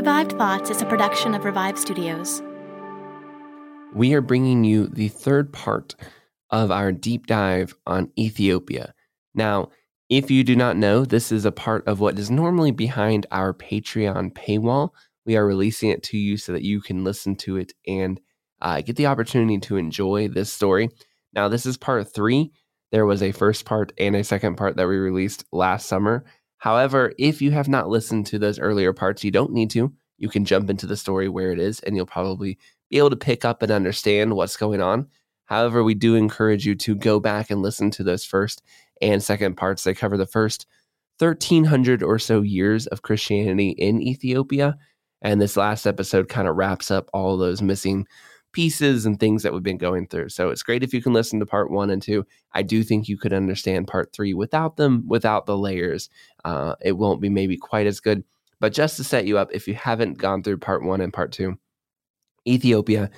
Revived Thoughts is a production of Revive Studios. We are bringing you the third part of our deep dive on Ethiopia. Now, if you do not know, this is a part of what is normally behind our Patreon paywall. We are releasing it to you so that you can listen to it and uh, get the opportunity to enjoy this story. Now, this is part three. There was a first part and a second part that we released last summer. However, if you have not listened to those earlier parts, you don't need to. You can jump into the story where it is, and you'll probably be able to pick up and understand what's going on. However, we do encourage you to go back and listen to those first and second parts. They cover the first 1300 or so years of Christianity in Ethiopia. And this last episode kind of wraps up all those missing pieces and things that we've been going through. So it's great if you can listen to part one and two. I do think you could understand part three without them, without the layers. Uh, it won't be maybe quite as good. But just to set you up, if you haven't gone through part one and part two, Ethiopia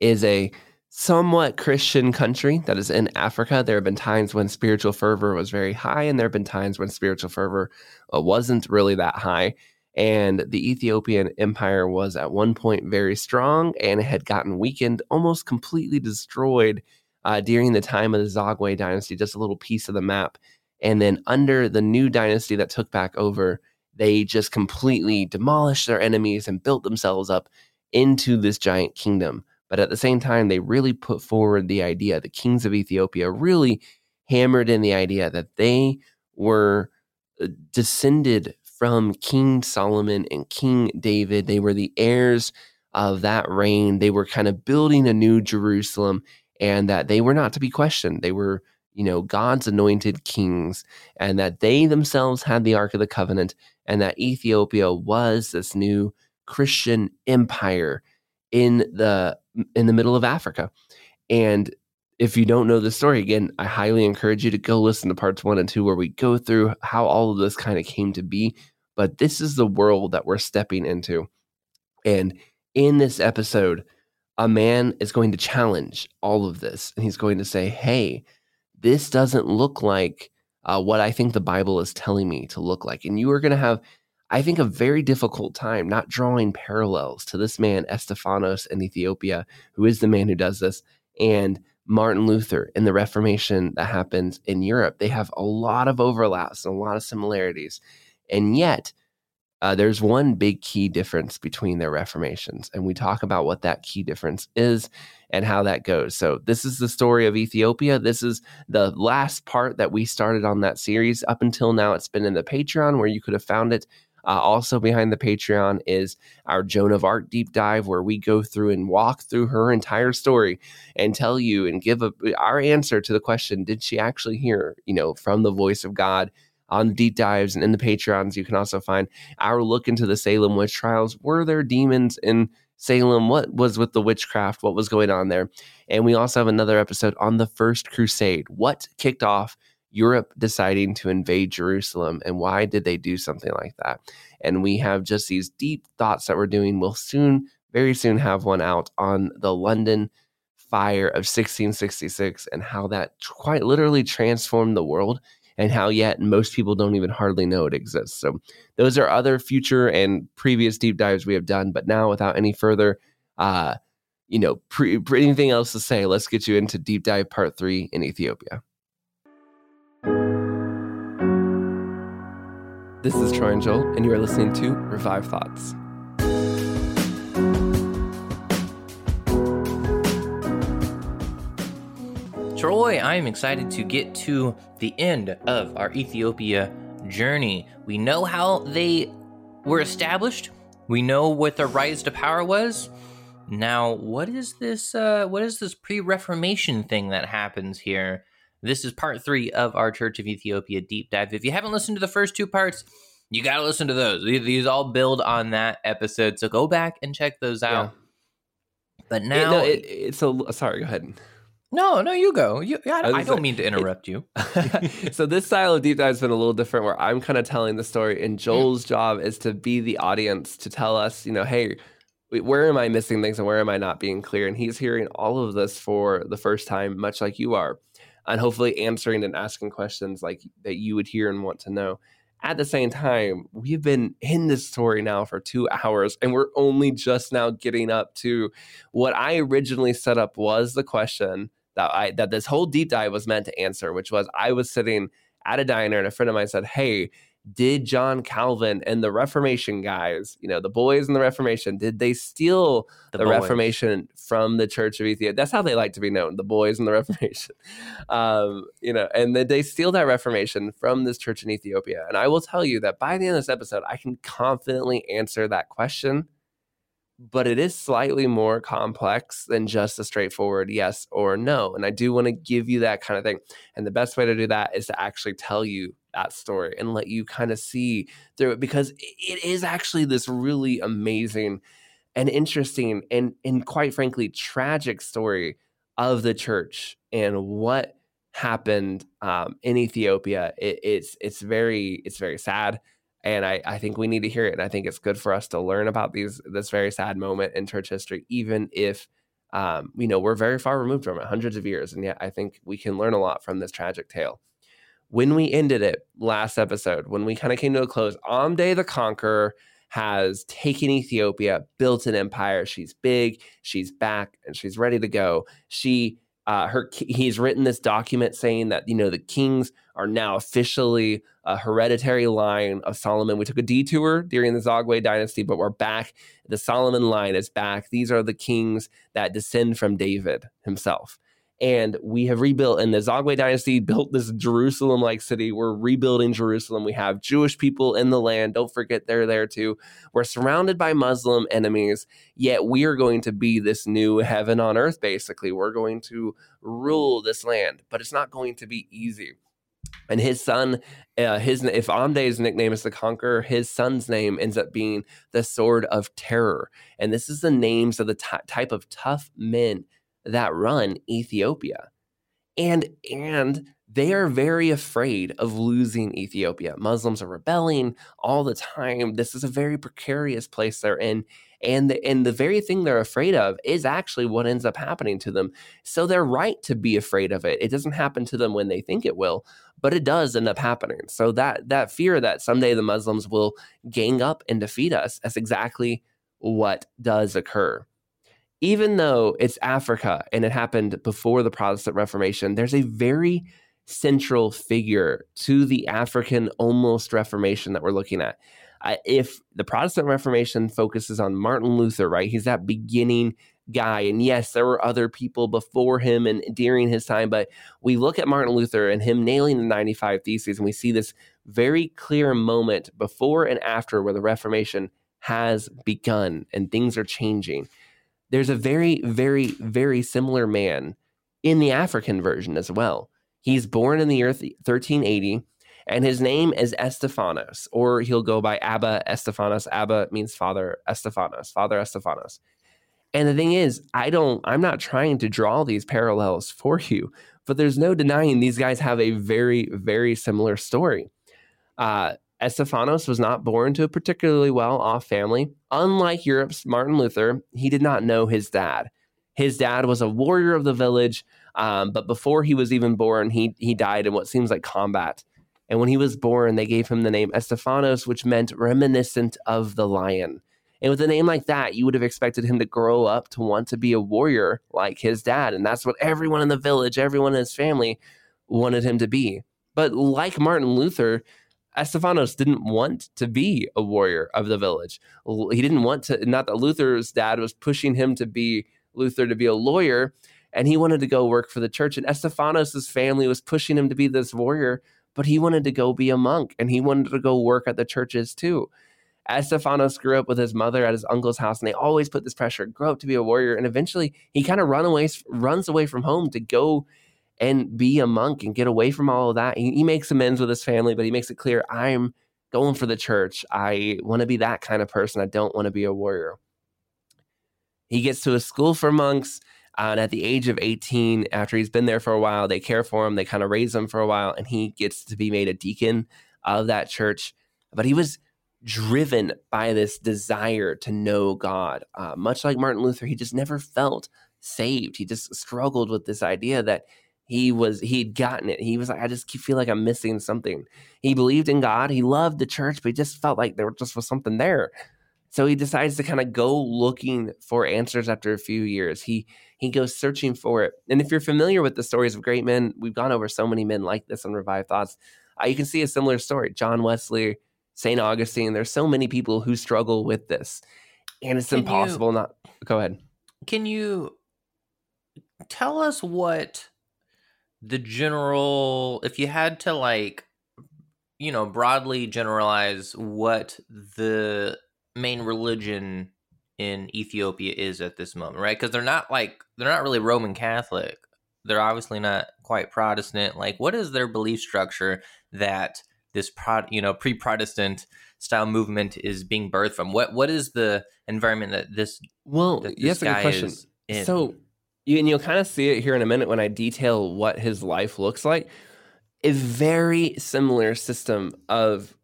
is a somewhat Christian country that is in Africa. There have been times when spiritual fervor was very high, and there have been times when spiritual fervor uh, wasn't really that high. And the Ethiopian empire was at one point very strong and it had gotten weakened, almost completely destroyed uh, during the time of the Zagwe dynasty, just a little piece of the map. And then under the new dynasty that took back over, they just completely demolished their enemies and built themselves up into this giant kingdom. But at the same time, they really put forward the idea, the kings of Ethiopia really hammered in the idea that they were uh, descended from King Solomon and King David. They were the heirs of that reign. They were kind of building a new Jerusalem and that they were not to be questioned. They were, you know, God's anointed kings and that they themselves had the Ark of the Covenant and that Ethiopia was this new Christian empire in the in the middle of Africa. And if you don't know the story, again, I highly encourage you to go listen to parts one and two, where we go through how all of this kind of came to be but this is the world that we're stepping into. And in this episode, a man is going to challenge all of this. And he's going to say, hey, this doesn't look like uh, what I think the Bible is telling me to look like. And you are going to have, I think, a very difficult time not drawing parallels to this man, Estefanos in Ethiopia, who is the man who does this, and Martin Luther in the Reformation that happens in Europe. They have a lot of overlaps and a lot of similarities. And yet, uh, there's one big key difference between their reformations. And we talk about what that key difference is and how that goes. So, this is the story of Ethiopia. This is the last part that we started on that series. Up until now, it's been in the Patreon where you could have found it. Uh, also, behind the Patreon is our Joan of Arc deep dive, where we go through and walk through her entire story and tell you and give a, our answer to the question: Did she actually hear, you know, from the voice of God? On deep dives and in the Patreons, you can also find our look into the Salem witch trials. Were there demons in Salem? What was with the witchcraft? What was going on there? And we also have another episode on the First Crusade. What kicked off Europe deciding to invade Jerusalem and why did they do something like that? And we have just these deep thoughts that we're doing. We'll soon, very soon, have one out on the London fire of 1666 and how that quite literally transformed the world and how yet most people don't even hardly know it exists. So those are other future and previous deep dives we have done. But now, without any further, uh, you know, pre, anything else to say, let's get you into deep dive part three in Ethiopia. This is Troy and Joel, and you are listening to Revive Thoughts. Troy, I am excited to get to the end of our Ethiopia journey. We know how they were established. We know what their rise to power was. Now, what is this? Uh, what is this pre-Reformation thing that happens here? This is part three of our Church of Ethiopia deep dive. If you haven't listened to the first two parts, You got to listen to those. These, all build on that episode. So go back and check those out. Yeah. But It- now, no, it, it's a sorry. Go ahead. No, no, you go. You, I, was I don't say, mean to interrupt you. so this style of deep dive has been a little different where i'm kind of telling the story and joel's job is to be the audience to tell us you know hey where am i missing things and where am i not being clear and he's hearing all of this for the first time much like you are and hopefully answering and asking questions like that you would hear and want to know at the same time we've been in this story now for two hours and we're only just now getting up to what i originally set up was the question that I that this whole deep dive was meant to answer, which was I was sitting at a diner and a friend of mine said, Hey, did John Calvin and the Reformation guys, you know, the boys in the Reformation, did they steal the, boys. Reformation from the Church of Ethiopia? That's how they like to be known, the boys in the Reformation. Um, you know, and did they steal that Reformation from this church in Ethiopia? And I will tell you that by the end of this episode, I can confidently answer that question but it is slightly more complex than just a straightforward yes or no. And I do want to give you that kind of thing. And the best way to do that is to actually tell you that story and let you kind of see through it because it is actually this really amazing and interesting and, and quite frankly, tragic story of the church and what happened um, in Ethiopia. It, it's it's very it's very sad and I, I think we need to hear it and i think it's good for us to learn about these this very sad moment in church history even if um, you know we're very far removed from it hundreds of years and yet i think we can learn a lot from this tragic tale. When we ended it last episode when we kind of came to a close amde the conqueror has taken ethiopia built an empire. She's big she's back and she's ready to go. She uh, her he's written this document saying that you know the kings are now officially a hereditary line of Solomon. We took a detour during the Zagwe dynasty, but we're back. The Solomon line is back. These are the kings that descend from David himself. And we have rebuilt, and the Zagwe dynasty built this Jerusalem like city. We're rebuilding Jerusalem. We have Jewish people in the land. Don't forget they're there too. We're surrounded by Muslim enemies, yet we are going to be this new heaven on earth, basically. We're going to rule this land, but it's not going to be easy and his son uh, his if Amde's nickname is the conqueror his son's name ends up being the sword of terror and this is the names of the t- type of tough men that run Ethiopia. And and they are very afraid of losing Ethiopia. Muslims are rebelling all the time. This is a very precarious place they're in. And the, and the very thing they're afraid of is actually what ends up happening to them. So they're right to be afraid of it. It doesn't happen to them when they think it will but it does end up happening. So that that fear that someday the muslims will gang up and defeat us that's exactly what does occur even though it's africa and it happened before the protestant reformation there's a very central figure to the african almost reformation that we're looking at uh, if the Protestant Reformation focuses on Martin Luther, right? He's that beginning guy. And yes, there were other people before him and during his time, but we look at Martin Luther and him nailing the 95 Theses, and we see this very clear moment before and after where the Reformation has begun and things are changing. There's a very, very, very similar man in the African version as well. He's born in the year 1380 and his name is Estefanos, or he'll go by Abba Estefanos. Abba means father Estefanos, father Estefanos. And the thing is, I don't, I'm not trying to draw these parallels for you, but there's no denying these guys have a very, very similar story. Uh, Estefanos was not born to a particularly well off family. Unlike Europe's Martin Luther, he did not know his dad. His dad was a warrior of the village, um, but before he was even born, he, he died in what seems like combat. And when he was born, they gave him the name Estefanos, which meant reminiscent of the lion. And with a name like that, you would have expected him to grow up to want to be a warrior like his dad. And that's what everyone in the village, everyone in his family wanted him to be. But like Martin Luther, Uh, Estefanos didn't want to be a warrior of the village. He didn't want to, not that Luther's dad was pushing him to be Luther to be a lawyer, and he wanted to go work for the church. And Estefanos' family was pushing him to be this warrior, but he wanted to go be a monk and he wanted to go work at the churches too. Estefanos grew up with his mother at his uncle's house, and they always put this pressure: grow up to be a warrior. And eventually, he kind of run away, runs away from home to go and be a monk and get away from all of that. He, he makes amends with his family, but he makes it clear: I'm going for the church. I want to be that kind of person. I don't want to be a warrior. He gets to a school for monks. Uh, and at the age of 18, after he's been there for a while, they care for him. They kind of raise him for a while, and he gets to be made a deacon of that church. But he was driven by this desire to know God. Uh, much like Martin Luther, he just never felt saved. He just struggled with this idea that he was he'd gotten it. He was like, I just feel like I'm missing something. He believed in God. He loved the church, but he just felt like there just was something there. So he decides to kind of go looking for answers after a few years. He he goes searching for it. And if you're familiar with the stories of great men, we've gone over so many men like this on Revived Thoughts. Uh, you can see a similar story. John Wesley, St. Augustine, there's so many people who struggle with this. And it's can impossible you, not go ahead. Can you tell us what the general if you had to like you know broadly generalize what the main religion in Ethiopia is at this moment, right? Because they're not like they're not really Roman Catholic. They're obviously not quite Protestant. Like, what is their belief structure that this pro, you know, pre-Protestant style movement is being birthed from? What what is the environment that this well? That this yes, a good question. So, you, and you'll kind of see it here in a minute when I detail what his life looks like. A very similar system of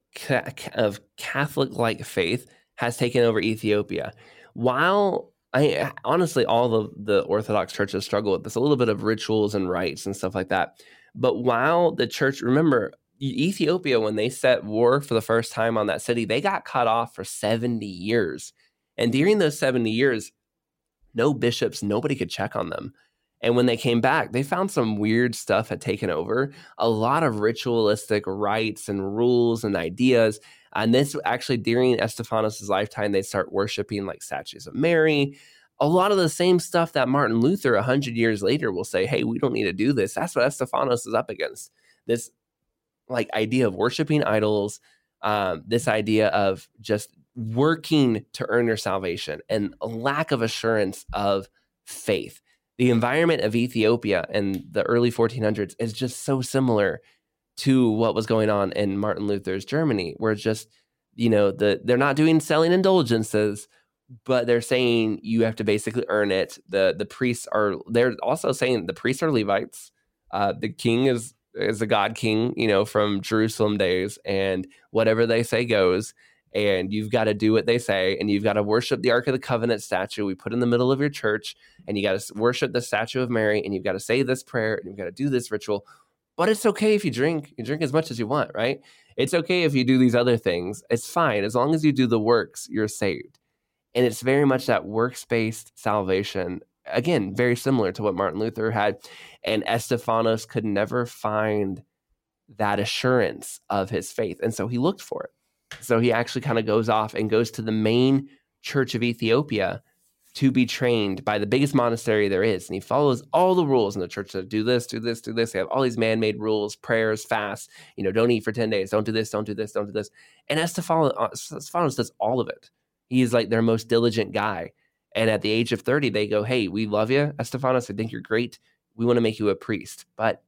of Catholic like faith has taken over Ethiopia. While I honestly, all the, the Orthodox churches struggle with this a little bit of rituals and rites and stuff like that. But while the church, remember, Ethiopia, when they set war for the first time on that city, they got cut off for 70 years. And during those 70 years, no bishops, nobody could check on them. And when they came back, they found some weird stuff had taken over, a lot of ritualistic rites and rules and ideas and this actually during Estefanos' lifetime, they start worshiping like statues of Mary. A lot of the same stuff that Martin Luther, a hundred years later, will say, "Hey, we don't need to do this." That's what Estefanos is up against. This like idea of worshiping idols, um, this idea of just working to earn your salvation, and lack of assurance of faith. The environment of Ethiopia in the early 1400s is just so similar to what was going on in Martin Luther's Germany, where it's just, you know, the they're not doing selling indulgences, but they're saying you have to basically earn it. The the priests are they're also saying the priests are Levites. Uh, the king is is a god king, you know, from Jerusalem days, and whatever they say goes. And you've got to do what they say, and you've got to worship the Ark of the Covenant statue we put in the middle of your church, and you got to worship the statue of Mary, and you've got to say this prayer, and you've got to do this ritual but it's okay if you drink. You drink as much as you want, right? It's okay if you do these other things. It's fine. As long as you do the works, you're saved. And it's very much that works based salvation. Again, very similar to what Martin Luther had. And Estefanos could never find that assurance of his faith. And so he looked for it. So he actually kind of goes off and goes to the main church of Ethiopia to be trained by the biggest monastery there is. And he follows all the rules in the church to do this, do this, do this. They have all these man made rules, prayers, fasts, you know, don't eat for 10 days, don't do this, don't do this, don't do this. And Estefanos, uh, does all of it. He is like their most diligent guy. And at the age of 30, they go, Hey, we love you, Estefanos. I think you're great. We want to make you a priest. But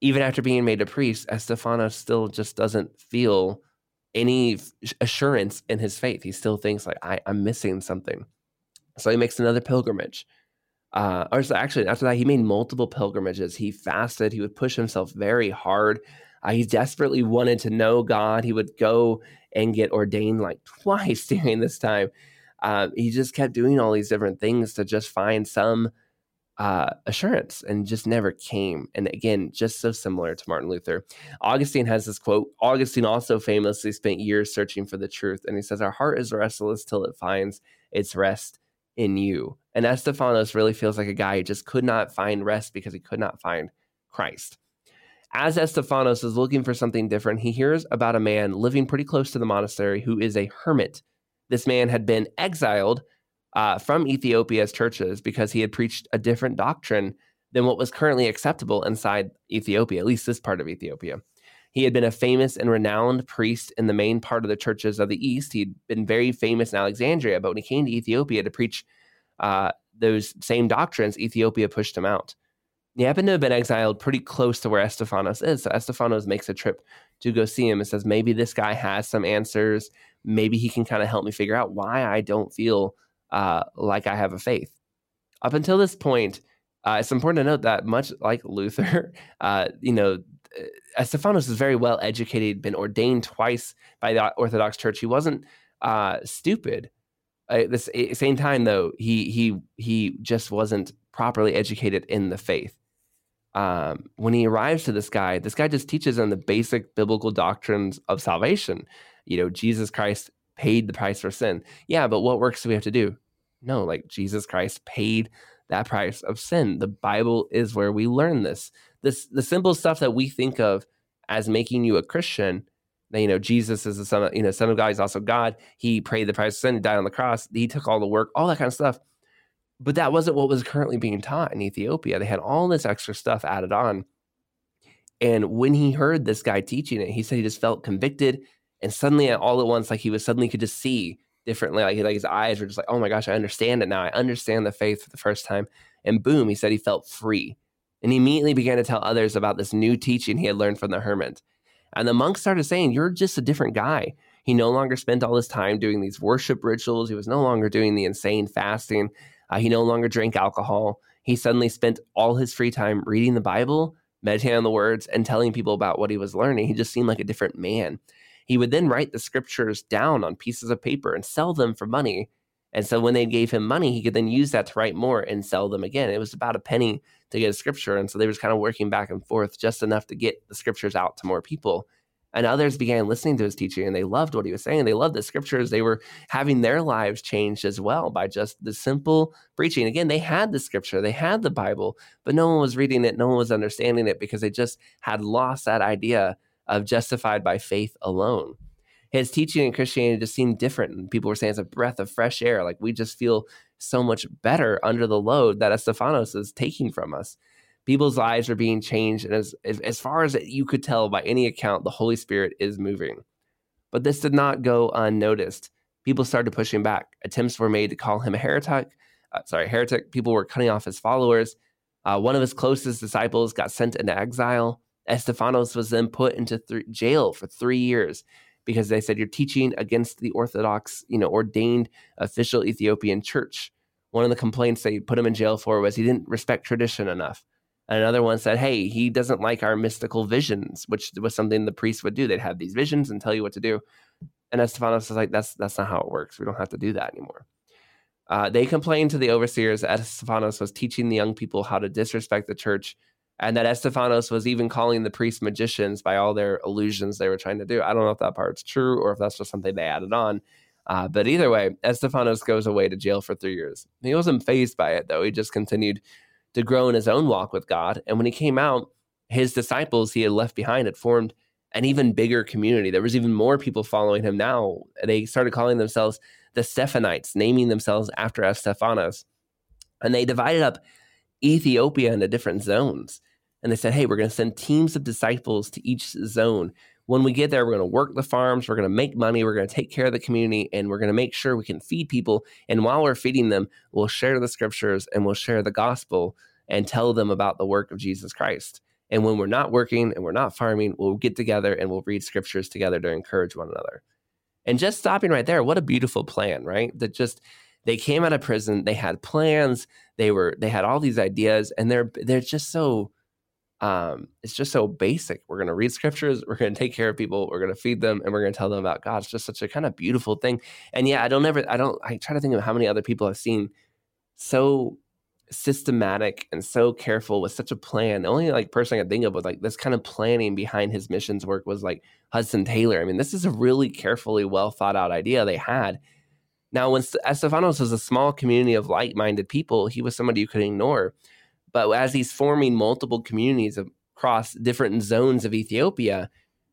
even after being made a priest, Estefanos still just doesn't feel any assurance in his faith. He still thinks like I, I'm missing something. So he makes another pilgrimage. Uh, or so actually, after that, he made multiple pilgrimages. He fasted. He would push himself very hard. Uh, he desperately wanted to know God. He would go and get ordained like twice during this time. Uh, he just kept doing all these different things to just find some uh, assurance and just never came. And again, just so similar to Martin Luther. Augustine has this quote. Augustine also famously spent years searching for the truth. And he says, Our heart is restless till it finds its rest in you. And Estefanos really feels like a guy who just could not find rest because he could not find Christ. As Estefanos is looking for something different, he hears about a man living pretty close to the monastery who is a hermit. This man had been exiled uh, from Ethiopia's churches because he had preached a different doctrine than what was currently acceptable inside Ethiopia, at least this part of Ethiopia. He had been a famous and renowned priest in the main part of the churches of the East. He'd been very famous in Alexandria, but when he came to Ethiopia to preach uh, those same doctrines, Ethiopia pushed him out. he happened to have been exiled pretty close to where Estephanos is. So Estephanos makes a trip to go see him and says, maybe this guy has some answers. Maybe he can kind of help me figure out why I don't feel uh, like I have a faith. Up until this point, uh, it's important to note that much like Luther, uh, you know, Estephanos is very well educated, been ordained twice by the Orthodox Church. He wasn't uh, stupid. At the same time, though, he he he just wasn't properly educated in the faith um, when he arrives to this guy, this guy just teaches him the basic biblical doctrines of salvation. You know, Jesus Christ paid the price for sin. Yeah, but what works do we have to do? No, like Jesus Christ paid that price of sin. The Bible is where we learn this. This the simple stuff that we think of as making you a Christian. That, you know, Jesus is the son of, you know, son of God. He's also God. He paid the price of sin. Died on the cross. He took all the work, all that kind of stuff. But that wasn't what was currently being taught in Ethiopia. They had all this extra stuff added on. And when he heard this guy teaching it, he said he just felt convicted. And suddenly, all at once, like he was suddenly could just see differently. Like, like his eyes were just like, oh my gosh, I understand it now. I understand the faith for the first time. And boom, he said he felt free. And he immediately began to tell others about this new teaching he had learned from the hermit. And the monk started saying, You're just a different guy. He no longer spent all his time doing these worship rituals. He was no longer doing the insane fasting. Uh, he no longer drank alcohol. He suddenly spent all his free time reading the Bible, meditating on the words, and telling people about what he was learning. He just seemed like a different man. He would then write the scriptures down on pieces of paper and sell them for money. And so when they gave him money, he could then use that to write more and sell them again. It was about a penny to get a scripture. And so they were kind of working back and forth just enough to get the scriptures out to more people. And others began listening to his teaching and they loved what he was saying. They loved the scriptures. They were having their lives changed as well by just the simple preaching. Again, they had the scripture, they had the Bible, but no one was reading it, no one was understanding it because they just had lost that idea of justified by faith alone. His teaching in Christianity just seemed different. And people were saying it's a breath of fresh air. Like we just feel so much better under the load that Estephanos is taking from us people's lives are being changed. And as, as, as far as you could tell by any account, the Holy Spirit is moving. But this did not go unnoticed. People started pushing back. Attempts were made to call him a heretic. Uh, sorry, heretic. People were cutting off his followers. Uh, one of his closest disciples got sent into exile. Estephanos was then put into th- jail for three years because they said you're teaching against the Orthodox, you know, ordained official Ethiopian church. One of the complaints they put him in jail for was he didn't respect tradition enough. And another one said, hey, he doesn't like our mystical visions, which was something the priests would do. They'd have these visions and tell you what to do. And Estefanos was like, that's, that's not how it works. We don't have to do that anymore. Uh, they complained to the overseers that Estephanos was teaching the young people how to disrespect the church and that Estefanos was even calling the priests magicians by all their illusions they were trying to do. I don't know if that part's true or if that's just something they added on. Uh, but either way, Estefanos goes away to jail for three years. He wasn't phased by it, though. He just continued to grow in his own walk with God. And when he came out, his disciples he had left behind had formed an even bigger community. There was even more people following him now. They started calling themselves the Stephanites, naming themselves after Estefanos. And they divided up Ethiopia into different zones. And they said, hey, we're going to send teams of disciples to each zone. When we get there, we're going to work the farms, we're going to make money, we're going to take care of the community, and we're going to make sure we can feed people. And while we're feeding them, we'll share the scriptures and we'll share the gospel and tell them about the work of Jesus Christ. And when we're not working and we're not farming, we'll get together and we'll read scriptures together to encourage one another. And just stopping right there, what a beautiful plan, right? That just they came out of prison, they had plans, they were they had all these ideas, and they're they're just so um, it's just so basic. We're going to read scriptures, we're going to take care of people, we're going to feed them, and we're going to tell them about God. It's just such a kind of beautiful thing. And yeah, I don't ever, I don't, I try to think of how many other people I've seen so systematic and so careful with such a plan. The only like person I can think of with like this kind of planning behind his missions work was like Hudson Taylor. I mean, this is a really carefully well thought out idea they had. Now, when Estephanos was a small community of like minded people, he was somebody you could ignore. But as he's forming multiple communities across different zones of Ethiopia,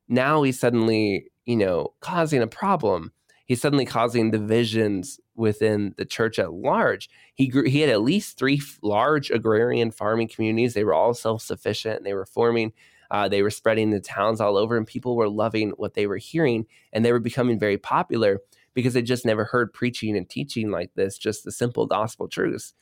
now he's suddenly, you know, causing a problem. He's suddenly causing divisions within the church at large. He grew, he had at least three large agrarian farming communities. They were all self sufficient. They were forming. Uh, they were spreading the towns all over, and people were loving what they were hearing, and they were becoming very popular because they just never heard preaching and teaching like this, just the simple gospel truths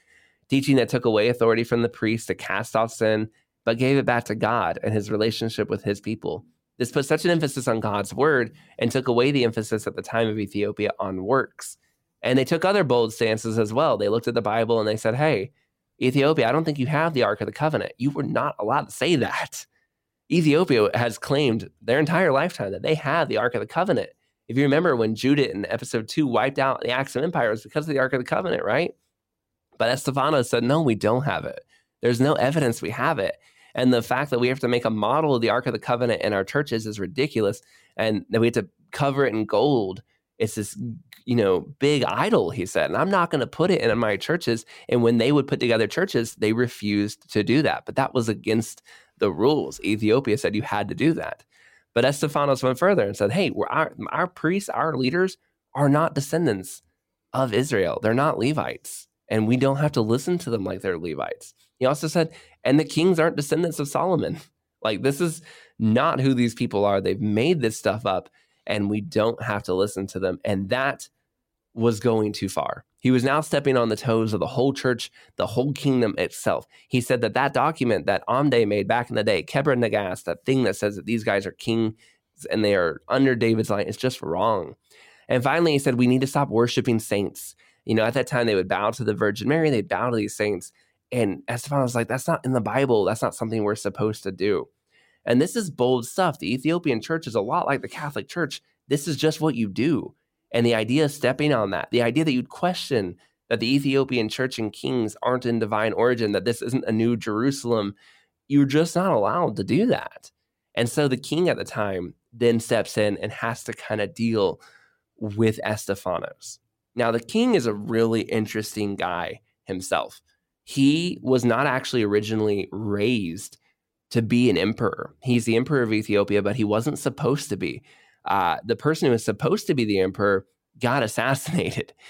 teaching that took away authority from the priest to cast off sin, but gave it back to God and his relationship with his people. This put such an emphasis on God's word and took away the emphasis at the time of Ethiopia on works. And they took other bold stances as well. They looked at the Bible and they said, hey, Ethiopia, I don't think you have the Ark of the Covenant. You were not allowed to say that. Ethiopia has claimed their entire lifetime that they have the Ark of the Covenant. If you remember when Judah in episode two wiped out the Axian Empire, it was because of the Ark of the Covenant, right? But Estephanos said, no, we don't have it. There's no evidence we have it. And the fact that we have to make a model of the Ark of the Covenant in our churches is ridiculous. And that we have to cover it in gold. It's this, you know, big idol, he said. And I'm not going to put it in my churches. And when they would put together churches, they refused to do that. But that was against the rules. Ethiopia said you had to do that. But Estephanos went further and said, hey, our, our priests, our leaders are not descendants of Israel. They're not Levites. And we don't have to listen to them like they're Levites. He also said, and the kings aren't descendants of Solomon. Like, this is not who these people are. They've made this stuff up, and we don't have to listen to them. And that was going too far. He was now stepping on the toes of the whole church, the whole kingdom itself. He said that that document that Amde made back in the day, Kebra Nagast, that thing that says that these guys are kings and they are under David's line, is just wrong. And finally, he said, we need to stop worshiping saints. You know, at that time, they would bow to the Virgin Mary, they'd bow to these saints. And Esteban was like, that's not in the Bible. That's not something we're supposed to do. And this is bold stuff. The Ethiopian church is a lot like the Catholic Church. This is just what you do. And the idea of stepping on that, the idea that you'd question that the Ethiopian church and kings aren't in divine origin, that this isn't a new Jerusalem, you're just not allowed to do that. And so the king at the time then steps in and has to kind of deal with Estephanos. Now, the king is a really interesting guy himself he was not actually originally raised to be an emperor. He's the emperor of Ethiopia, but he wasn't supposed to be. Uh, the person who was supposed to be the emperor got assassinated.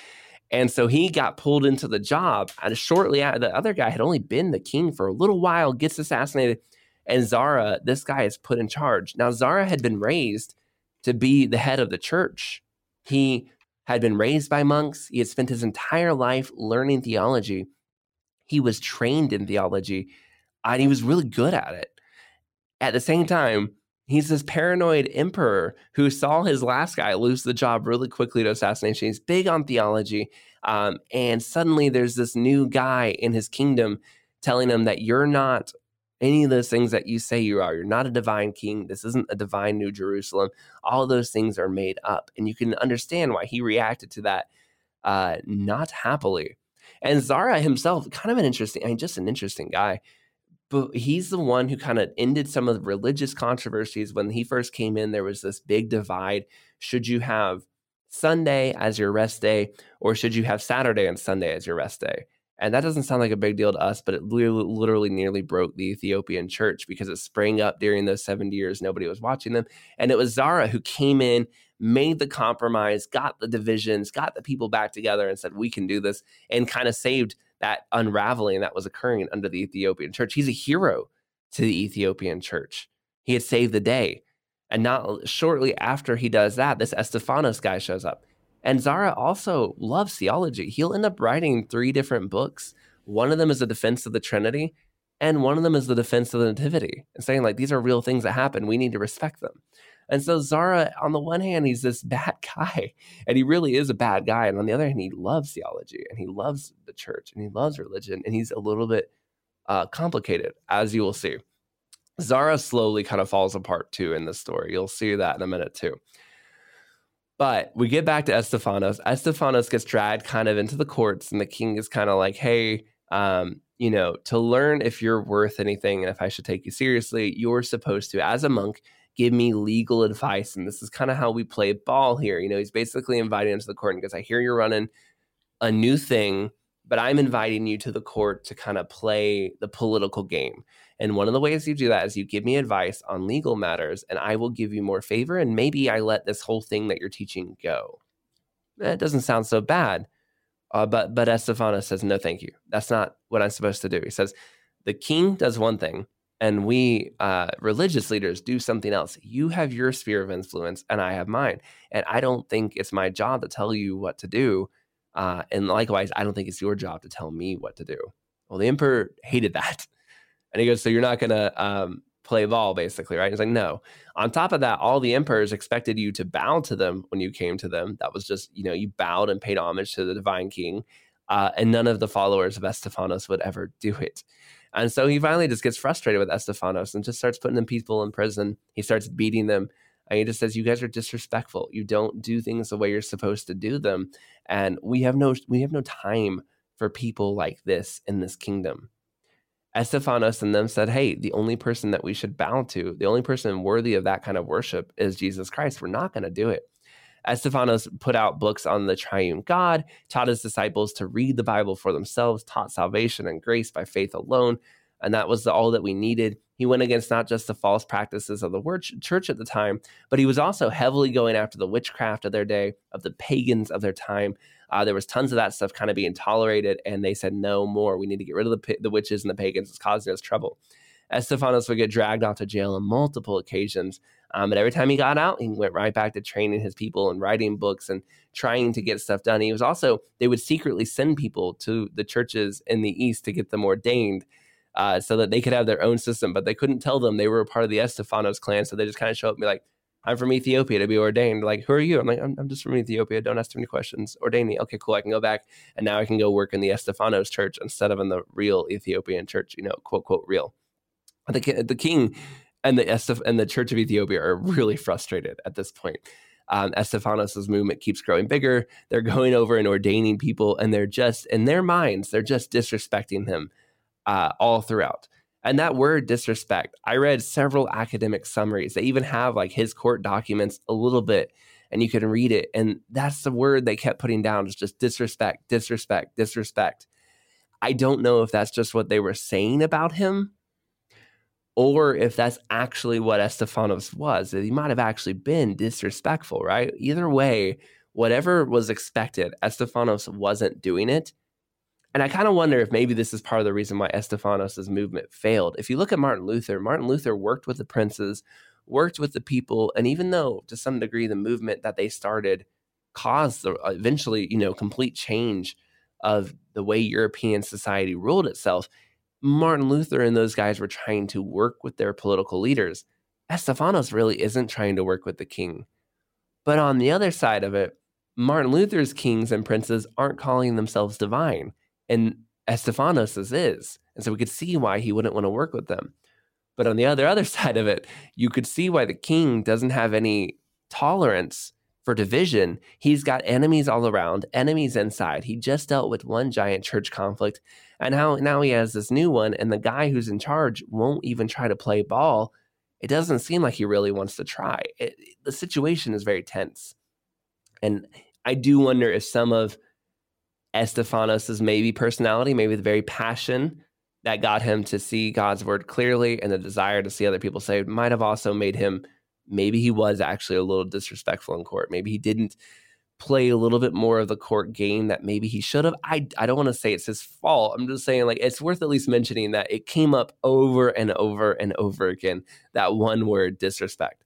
And so he got pulled into the job. And shortly after, the other guy had only been the king for a little while, gets assassinated. And Zara, this guy is put in charge. Now, Zara had been raised to be the head of the church. He had been raised by monks. He had spent his entire life learning theology. He was trained in theology and he was really good at it. At the same time, he's this paranoid emperor who saw his last guy lose the job really quickly to assassination. He's big on theology. Um, and suddenly there's this new guy in his kingdom telling him that you're not any of those things that you say you are. You're not a divine king. This isn't a divine New Jerusalem. All those things are made up. And you can understand why he reacted to that uh, not happily. And Zara himself, kind of an interesting, I mean, just an interesting guy. But he's the one who kind of ended some of the religious controversies. When he first came in, there was this big divide. Should you have Sunday as your rest day, or should you have Saturday and Sunday as your rest day? And that doesn't sound like a big deal to us, but it literally nearly broke the Ethiopian church because it sprang up during those 70 years. Nobody was watching them. And it was Zara who came in made the compromise, got the divisions, got the people back together and said, we can do this, and kind of saved that unraveling that was occurring under the Ethiopian church. He's a hero to the Ethiopian church. He had saved the day. And not shortly after he does that, this Estefanos guy shows up. And Zara also loves theology. He'll end up writing three different books. One of them is a defense of the Trinity, and one of them is the defense of the Nativity, and saying, like, these are real things that happen. We need to respect them. And so Zara, on the one hand, he's this bad guy, and he really is a bad guy. And on the other hand, he loves theology and he loves the church and he loves religion, and he's a little bit uh, complicated, as you will see. Zara slowly kind of falls apart too in this story. You'll see that in a minute too. But we get back to Estefanos. Estefanos gets dragged kind of into the courts, and the king is kind of like, hey, um, you know, to learn if you're worth anything and if I should take you seriously, you're supposed to, as a monk, give me legal advice. And this is kind of how we play ball here. You know, he's basically inviting him to the court and goes, I hear you're running a new thing, but I'm inviting you to the court to kind of play the political game. And one of the ways you do that is you give me advice on legal matters, and I will give you more favor. And maybe I let this whole thing that you're teaching go. That doesn't sound so bad. Uh, but but Estefano says, no, thank you. That's not what I'm supposed to do. He says, the king does one thing, and we uh, religious leaders do something else. You have your sphere of influence, and I have mine. And I don't think it's my job to tell you what to do. Uh, and likewise, I don't think it's your job to tell me what to do. Well, the emperor hated that. And he goes, So you're not going to um, play ball, basically, right? He's like, No. On top of that, all the emperors expected you to bow to them when you came to them. That was just, you know, you bowed and paid homage to the divine king. Uh, and none of the followers of Estefanos would ever do it. And so he finally just gets frustrated with Estefanos and just starts putting them people in prison. He starts beating them. And he just says, "You guys are disrespectful. You don't do things the way you're supposed to do them, and we have no we have no time for people like this in this kingdom." Estephanos and them said, "Hey, the only person that we should bow to, the only person worthy of that kind of worship, is Jesus Christ. We're not going to do it." Estefanos put out books on the triune God, taught his disciples to read the Bible for themselves, taught salvation and grace by faith alone, and that was all that we needed. He went against not just the false practices of the church at the time, but he was also heavily going after the witchcraft of their day, of the pagans of their time. Uh, there was tons of that stuff kind of being tolerated, and they said no more. We need to get rid of the the witches and the pagans. It's causing us trouble. Estephanos would get dragged off to jail on multiple occasions, um, but every time he got out, he went right back to training his people and writing books and trying to get stuff done. He was also they would secretly send people to the churches in the east to get them ordained uh, so that they could have their own system, but they couldn't tell them they were a part of the Estefanos clan. So they just kind of show up and be like, I'm from Ethiopia to be ordained. Like, who are you? I'm like, I'm, I'm, just from Ethiopia. Don't ask too many questions. Ordain me. Okay, cool. I can go back and now I can go work in the Estefanos church instead of in the real Ethiopian church, you know, quote, quote, real. The, the king and the Estef- and the Church of Ethiopia are really frustrated at this point. Um, Estephanos' movement keeps growing bigger. They're going over and ordaining people, and they're just, in their minds, they're just disrespecting him uh, all throughout. And that word disrespect, I read several academic summaries. They even have like his court documents a little bit, and you can read it. And that's the word they kept putting down is just disrespect, disrespect, disrespect. I don't know if that's just what they were saying about him or if that's actually what Estephanos was, that he might have actually been disrespectful, right? Either way, whatever was expected, Estephanos wasn't doing it. And I kind of wonder if maybe this is part of the reason why Estefanos' movement failed. If you look at Martin Luther, Martin Luther worked with the princes, worked with the people, and even though to some degree the movement that they started caused the uh, eventually, you know, complete change of the way European society ruled itself, Martin Luther and those guys were trying to work with their political leaders. Estefanos really isn't trying to work with the king. But on the other side of it, Martin Luther's kings and princes aren't calling themselves divine and Estephanos is. And so we could see why he wouldn't want to work with them. But on the other other side of it, you could see why the king doesn't have any tolerance for division. He's got enemies all around, enemies inside. He just dealt with one giant church conflict, and now now he has this new one, and the guy who's in charge won't even try to play ball. It doesn't seem like he really wants to try. It, the situation is very tense, and I do wonder if some of Estephanos' maybe personality, maybe the very passion that got him to see God's word clearly and the desire to see other people saved might have also made him maybe he was actually a little disrespectful in court. Maybe he didn't play a little bit more of the court game that maybe he should have. I, I don't want to say it's his fault. I'm just saying like it's worth at least mentioning that it came up over and over and over again that one word disrespect.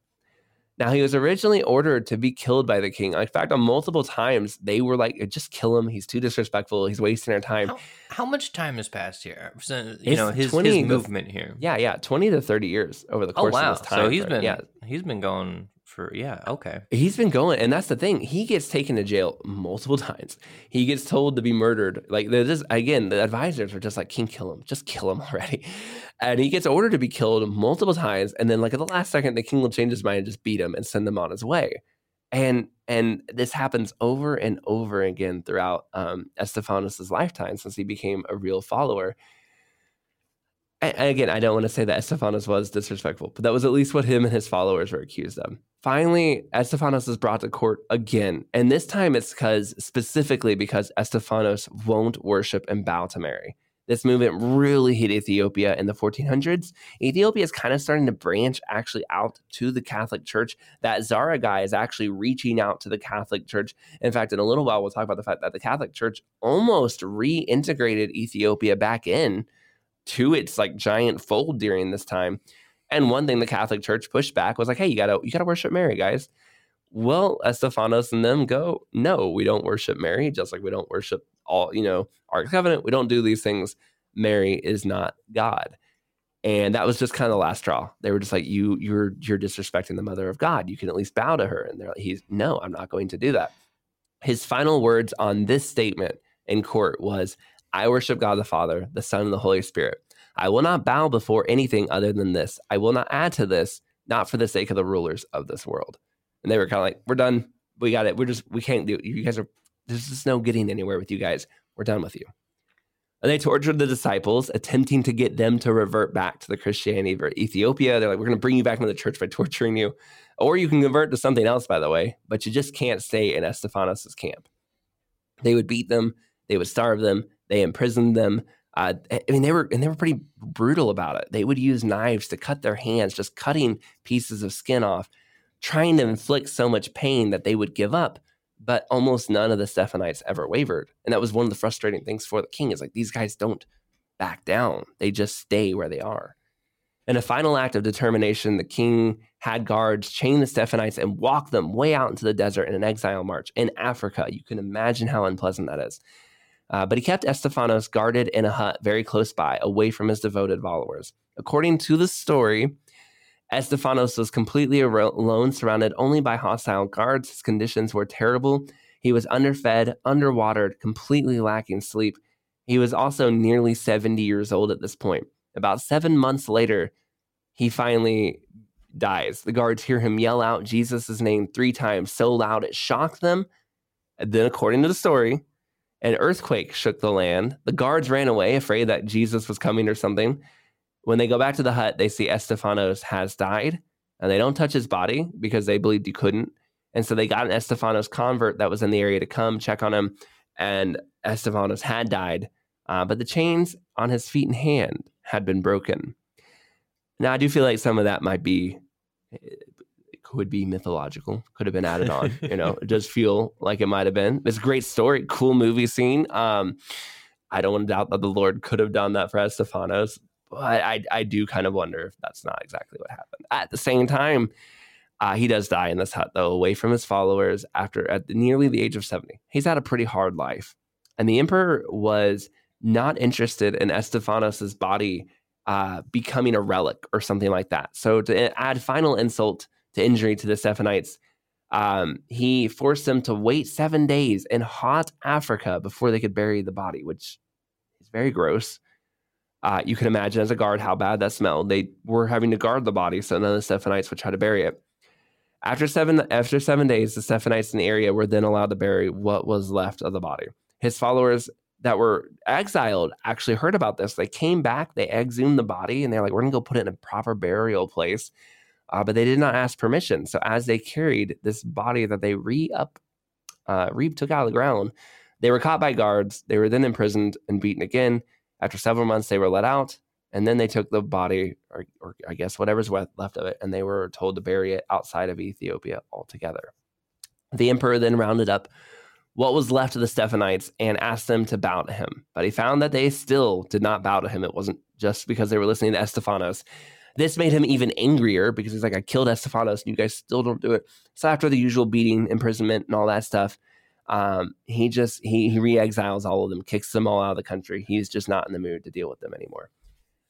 Now, he was originally ordered to be killed by the king. In fact, on multiple times, they were like, just kill him. He's too disrespectful. He's wasting our time. How, how much time has passed here? So, you it's know, his, 20, his movement here. Yeah, yeah. 20 to 30 years over the oh, course oh, wow. of this time. So he's been, yeah. he's been going for yeah okay. He's been going and that's the thing he gets taken to jail multiple times. He gets told to be murdered like this again the advisors are just like king kill him just kill him already. And he gets ordered to be killed multiple times and then like at the last second the king will change his mind and just beat him and send him on his way. And and this happens over and over again throughout um, Estephanos' lifetime since he became a real follower. And again, I don't want to say that Estephanos was disrespectful, but that was at least what him and his followers were accused of. Finally, Estefanos is brought to court again, and this time it's because specifically because Estefanos won't worship and bow to Mary. This movement really hit Ethiopia in the 1400s. Ethiopia is kind of starting to branch actually out to the Catholic Church. That Zara guy is actually reaching out to the Catholic Church. In fact, in a little while, we'll talk about the fact that the Catholic Church almost reintegrated Ethiopia back in to its like giant fold during this time. And one thing the Catholic Church pushed back was like, hey, you gotta you gotta worship Mary, guys. Well, Estefanos and them go, no, we don't worship Mary, just like we don't worship all, you know, our covenant. We don't do these things. Mary is not God. And that was just kind of the last straw. They were just like, you, you're, you're disrespecting the mother of God. You can at least bow to her. And they're like, he's no, I'm not going to do that. His final words on this statement in court was, I worship God the Father, the Son, and the Holy Spirit. I will not bow before anything other than this. I will not add to this, not for the sake of the rulers of this world. And they were kind of like, we're done. We got it. We're just, we can't do it. You guys are, there's just no getting anywhere with you guys. We're done with you. And they tortured the disciples, attempting to get them to revert back to the Christianity of Ethiopia. They're like, we're going to bring you back into the church by torturing you. Or you can convert to something else, by the way, but you just can't stay in Estefanos' camp. They would beat them, they would starve them, they imprisoned them. Uh, I mean, they were and they were pretty brutal about it. They would use knives to cut their hands, just cutting pieces of skin off, trying to inflict so much pain that they would give up but almost none of the Stephanites ever wavered. And that was one of the frustrating things for the king is like these guys don't back down. They just stay where they are. In a final act of determination, the king had guards chain the Stephanites and walk them way out into the desert in an exile march in Africa. You can imagine how unpleasant that is. Uh, but he kept Estefanos guarded in a hut very close by, away from his devoted followers. According to the story, Estefanos was completely alone, surrounded only by hostile guards. His conditions were terrible. He was underfed, underwatered, completely lacking sleep. He was also nearly 70 years old at this point. About seven months later, he finally dies. The guards hear him yell out Jesus' name three times so loud it shocked them. And then, according to the story, an earthquake shook the land. The guards ran away, afraid that Jesus was coming or something. When they go back to the hut, they see Estefanos has died and they don't touch his body because they believed he couldn't. And so they got an Estefanos convert that was in the area to come check on him. And Estefanos had died, uh, but the chains on his feet and hand had been broken. Now, I do feel like some of that might be, could be mythological, could have been added on. you know, it does feel like it might have been. It's a great story, cool movie scene. Um, I don't want to doubt that the Lord could have done that for Estefanos, but I, I do kind of wonder if that's not exactly what happened. At the same time, uh, he does die in this hut, though, away from his followers after at nearly the age of 70. He's had a pretty hard life. And the emperor was not interested in Estefanos' body uh, becoming a relic or something like that. So, to add final insult to injury to the Stephanites, um, he forced them to wait seven days in hot Africa before they could bury the body, which is very gross. Uh, you can imagine as a guard how bad that smelled. They were having to guard the body, so none of the Stephanites would try to bury it. After seven after seven days, the Stephanites in the area were then allowed to bury what was left of the body. His followers that were exiled actually heard about this. They came back, they exhumed the body, and they're like, "We're gonna go put it in a proper burial place." Uh, but they did not ask permission. So as they carried this body that they re up, uh, re took out of the ground, they were caught by guards. They were then imprisoned and beaten again. After several months, they were let out, and then they took the body, or, or I guess whatever's left of it, and they were told to bury it outside of Ethiopia altogether. The emperor then rounded up what was left of the Stephanites and asked them to bow to him. But he found that they still did not bow to him. It wasn't just because they were listening to Estefanos. This made him even angrier because he's like, I killed Estefanos and you guys still don't do it. So after the usual beating, imprisonment, and all that stuff, um, he just he, he re-exiles all of them, kicks them all out of the country. He's just not in the mood to deal with them anymore.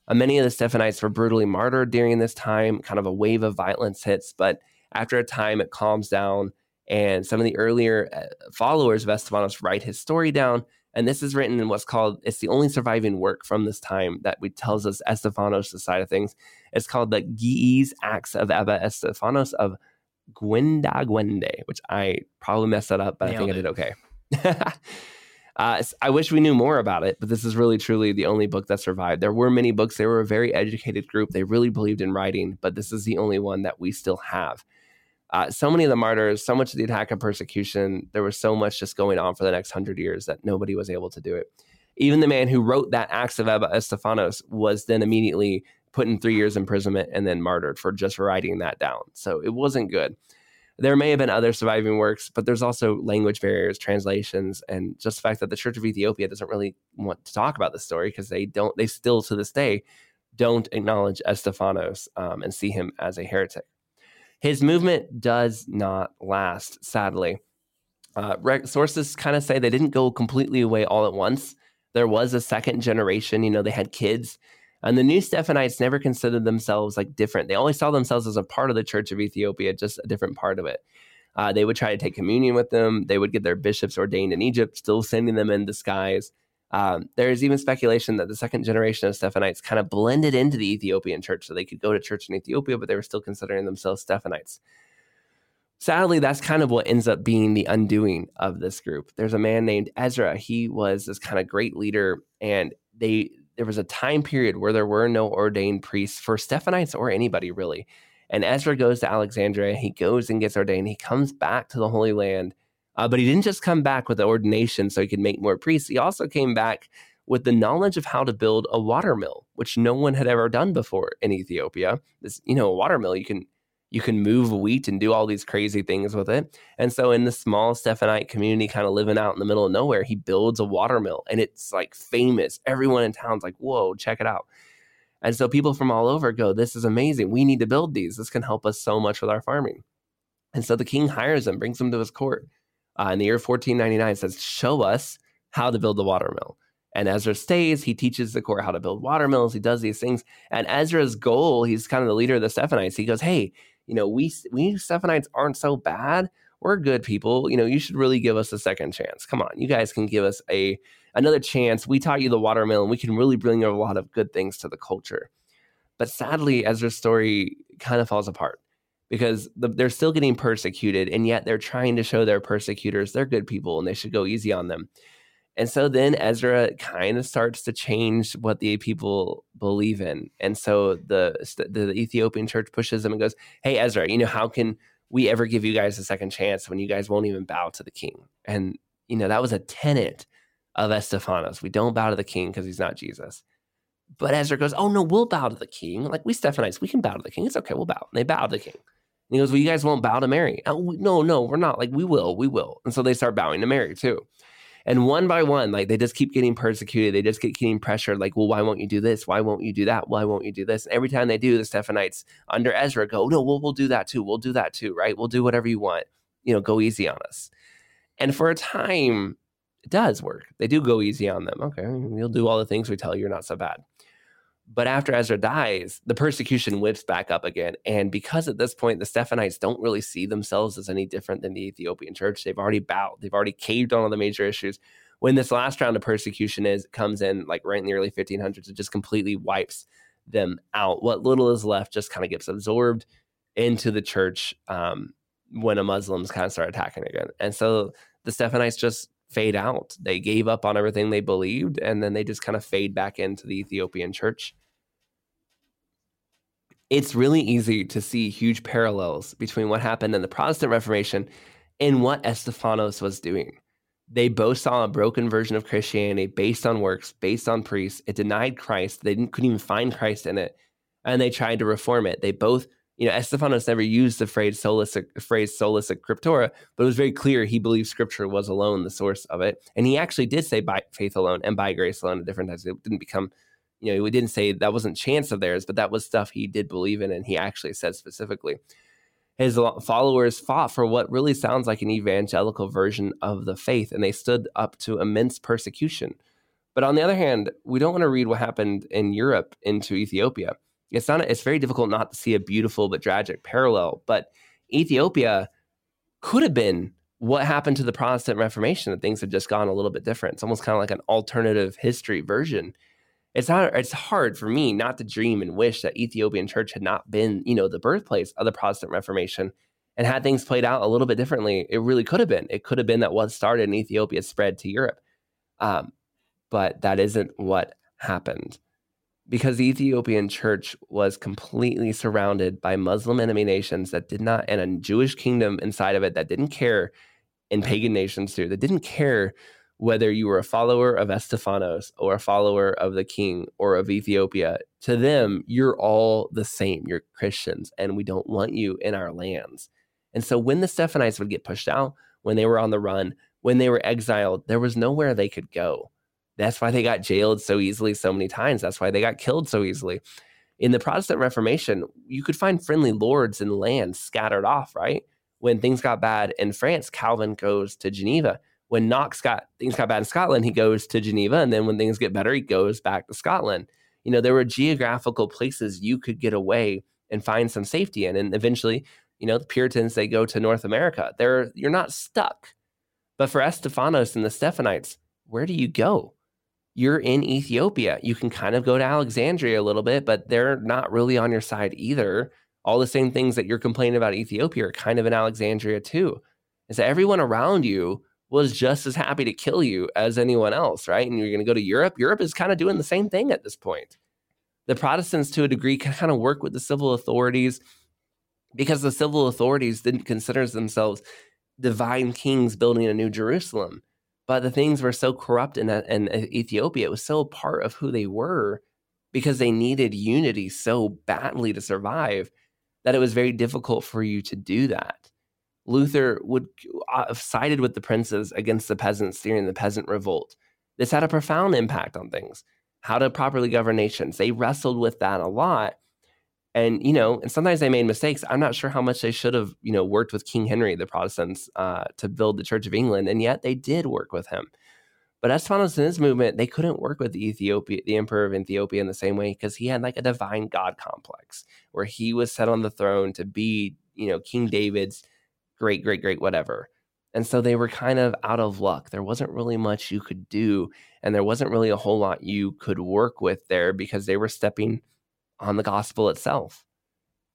Uh, many of the Stephanites were brutally martyred during this time. Kind of a wave of violence hits, but after a time, it calms down. And some of the earlier uh, followers of Estefanos write his story down. And this is written in what's called, it's the only surviving work from this time that we tells us Estefanos' side of things. It's called the Ge'ez Acts of Abba Estefanos of Gwenda which I probably messed that up, but Nailed I think it. I did okay. uh, I wish we knew more about it, but this is really truly the only book that survived. There were many books. They were a very educated group. They really believed in writing, but this is the only one that we still have. Uh, so many of the martyrs, so much of the attack and persecution, there was so much just going on for the next hundred years that nobody was able to do it. Even the man who wrote that Acts of Abba Estefanos was then immediately put in three years imprisonment and then martyred for just writing that down. So it wasn't good. There may have been other surviving works, but there's also language barriers, translations, and just the fact that the Church of Ethiopia doesn't really want to talk about this story because they don't, they still to this day don't acknowledge Estefanos um, and see him as a heretic. His movement does not last, sadly. Uh, sources kind of say they didn't go completely away all at once. There was a second generation, you know, they had kids. And the new Stephanites never considered themselves like different. They always saw themselves as a part of the Church of Ethiopia, just a different part of it. Uh, they would try to take communion with them. They would get their bishops ordained in Egypt, still sending them in disguise. Um, there's even speculation that the second generation of Stephanites kind of blended into the Ethiopian church, so they could go to church in Ethiopia, but they were still considering themselves Stephanites. Sadly, that's kind of what ends up being the undoing of this group. There's a man named Ezra. He was this kind of great leader, and they there was a time period where there were no ordained priests for Stephanites or anybody really. And Ezra goes to Alexandria. He goes and gets ordained. He comes back to the Holy Land uh, but he didn't just come back with the ordination so he could make more priests. He also came back with the knowledge of how to build a water mill, which no one had ever done before in Ethiopia. This, you know, a water mill, you can you can move wheat and do all these crazy things with it. And so in the small Stephanite community, kind of living out in the middle of nowhere, he builds a water mill and it's like famous. Everyone in town's like, whoa, check it out. And so people from all over go, this is amazing. We need to build these. This can help us so much with our farming. And so the king hires him, brings him to his court uh, in the year 1499 says, Show us how to build the water mill. And Ezra stays, he teaches the court how to build water mills, he does these things. And Ezra's goal, he's kind of the leader of the Stephanites. He goes, Hey, you know, we, we Stephanites aren't so bad. We're good people. You know, you should really give us a second chance. Come on, you guys can give us a another chance. We taught you the water mill, and we can really bring a lot of good things to the culture. But sadly, Ezra's story kind of falls apart because the, they're still getting persecuted and yet they're trying to show their persecutors they're good people and they should go easy on them. And so then Ezra kind of starts to change what the people believe in. And so the, the Ethiopian church pushes them and goes, Hey, Ezra, you know, how can we ever give you guys a second chance when you guys won't even bow to the king? And, you know, that was a tenet of Estephanos. We don't bow to the king because he's not Jesus. But Ezra goes, Oh, no, we'll bow to the king. Like we Stephanites, we can bow to the king. It's okay. We'll bow. And they bow to the king. And he goes, Well, you guys won't bow to Mary. Oh, no, no, we're not. Like, we will, we will. And so they start bowing to Mary too. And one by one, like they just keep getting persecuted. They just get getting pressured. Like, well, why won't you do this? Why won't you do that? Why won't you do this? And every time they do, the Stephanites under Ezra go, no, we'll, we'll do that too. We'll do that too, right? We'll do whatever you want. You know, go easy on us. And for a time, it does work. They do go easy on them. Okay, we'll do all the things we tell you. You're not so bad. But after Ezra dies, the persecution whips back up again. And because at this point, the Stephanites don't really see themselves as any different than the Ethiopian church, they've already bowed, they've already caved on all the major issues. When this last round of persecution is comes in, like right in the early 1500s, it just completely wipes them out. What little is left just kind of gets absorbed into the church um, when a Muslims kind of start attacking again. And so the Stephanites just fade out. They gave up on everything they believed, and then they just kind of fade back into the Ethiopian church. It's really easy to see huge parallels between what happened in the Protestant Reformation and what Estephanos was doing. They both saw a broken version of Christianity based on works, based on priests. It denied Christ. They couldn't even find Christ in it, and they tried to reform it. They both you know, Estephanos never used the phrase solus, phrase solus scriptura, but it was very clear he believed scripture was alone the source of it. And he actually did say by faith alone and by grace alone at different times. It didn't become, you know, he didn't say that wasn't chance of theirs, but that was stuff he did believe in and he actually said specifically. His followers fought for what really sounds like an evangelical version of the faith, and they stood up to immense persecution. But on the other hand, we don't want to read what happened in Europe into Ethiopia it's not it's very difficult not to see a beautiful but tragic parallel but ethiopia could have been what happened to the protestant reformation that things had just gone a little bit different. It's almost kind of like an alternative history version. It's not it's hard for me not to dream and wish that ethiopian church had not been you know the birthplace of the protestant reformation and had things played out a little bit differently it really could have been. It could have been that what started in ethiopia spread to europe. Um, but that isn't what happened because the Ethiopian church was completely surrounded by Muslim enemy nations that did not, and a Jewish kingdom inside of it that didn't care, and pagan nations too, that didn't care whether you were a follower of Estephanos or a follower of the king or of Ethiopia. To them, you're all the same. You're Christians, and we don't want you in our lands. And so when the Stephanites would get pushed out, when they were on the run, when they were exiled, there was nowhere they could go that's why they got jailed so easily so many times. That's why they got killed so easily. In the Protestant Reformation, you could find friendly lords and lands scattered off, right? When things got bad in France, Calvin goes to Geneva. When Knox got things got bad in Scotland, he goes to Geneva, and then when things get better, he goes back to Scotland. You know, there were geographical places you could get away and find some safety in, and eventually, you know, the Puritans they go to North America. They're you're not stuck. But for Estephanos and the Stephanites, where do you go? You're in Ethiopia. You can kind of go to Alexandria a little bit, but they're not really on your side either. All the same things that you're complaining about Ethiopia are kind of in Alexandria too. Is that everyone around you was just as happy to kill you as anyone else, right? And you're going to go to Europe. Europe is kind of doing the same thing at this point. The Protestants, to a degree, can kind of work with the civil authorities because the civil authorities didn't consider themselves divine kings building a new Jerusalem. But the things were so corrupt in, in Ethiopia. It was so part of who they were because they needed unity so badly to survive that it was very difficult for you to do that. Luther would uh, have sided with the princes against the peasants during the peasant revolt. This had a profound impact on things, how to properly govern nations. They wrestled with that a lot. And, you know, and sometimes they made mistakes. I'm not sure how much they should have, you know, worked with King Henry, the Protestants, uh, to build the Church of England. And yet they did work with him. But Estephanos and his movement, they couldn't work with the Ethiopia, the emperor of Ethiopia in the same way because he had like a divine God complex where he was set on the throne to be, you know, King David's great, great, great, whatever. And so they were kind of out of luck. There wasn't really much you could do, and there wasn't really a whole lot you could work with there because they were stepping on the gospel itself.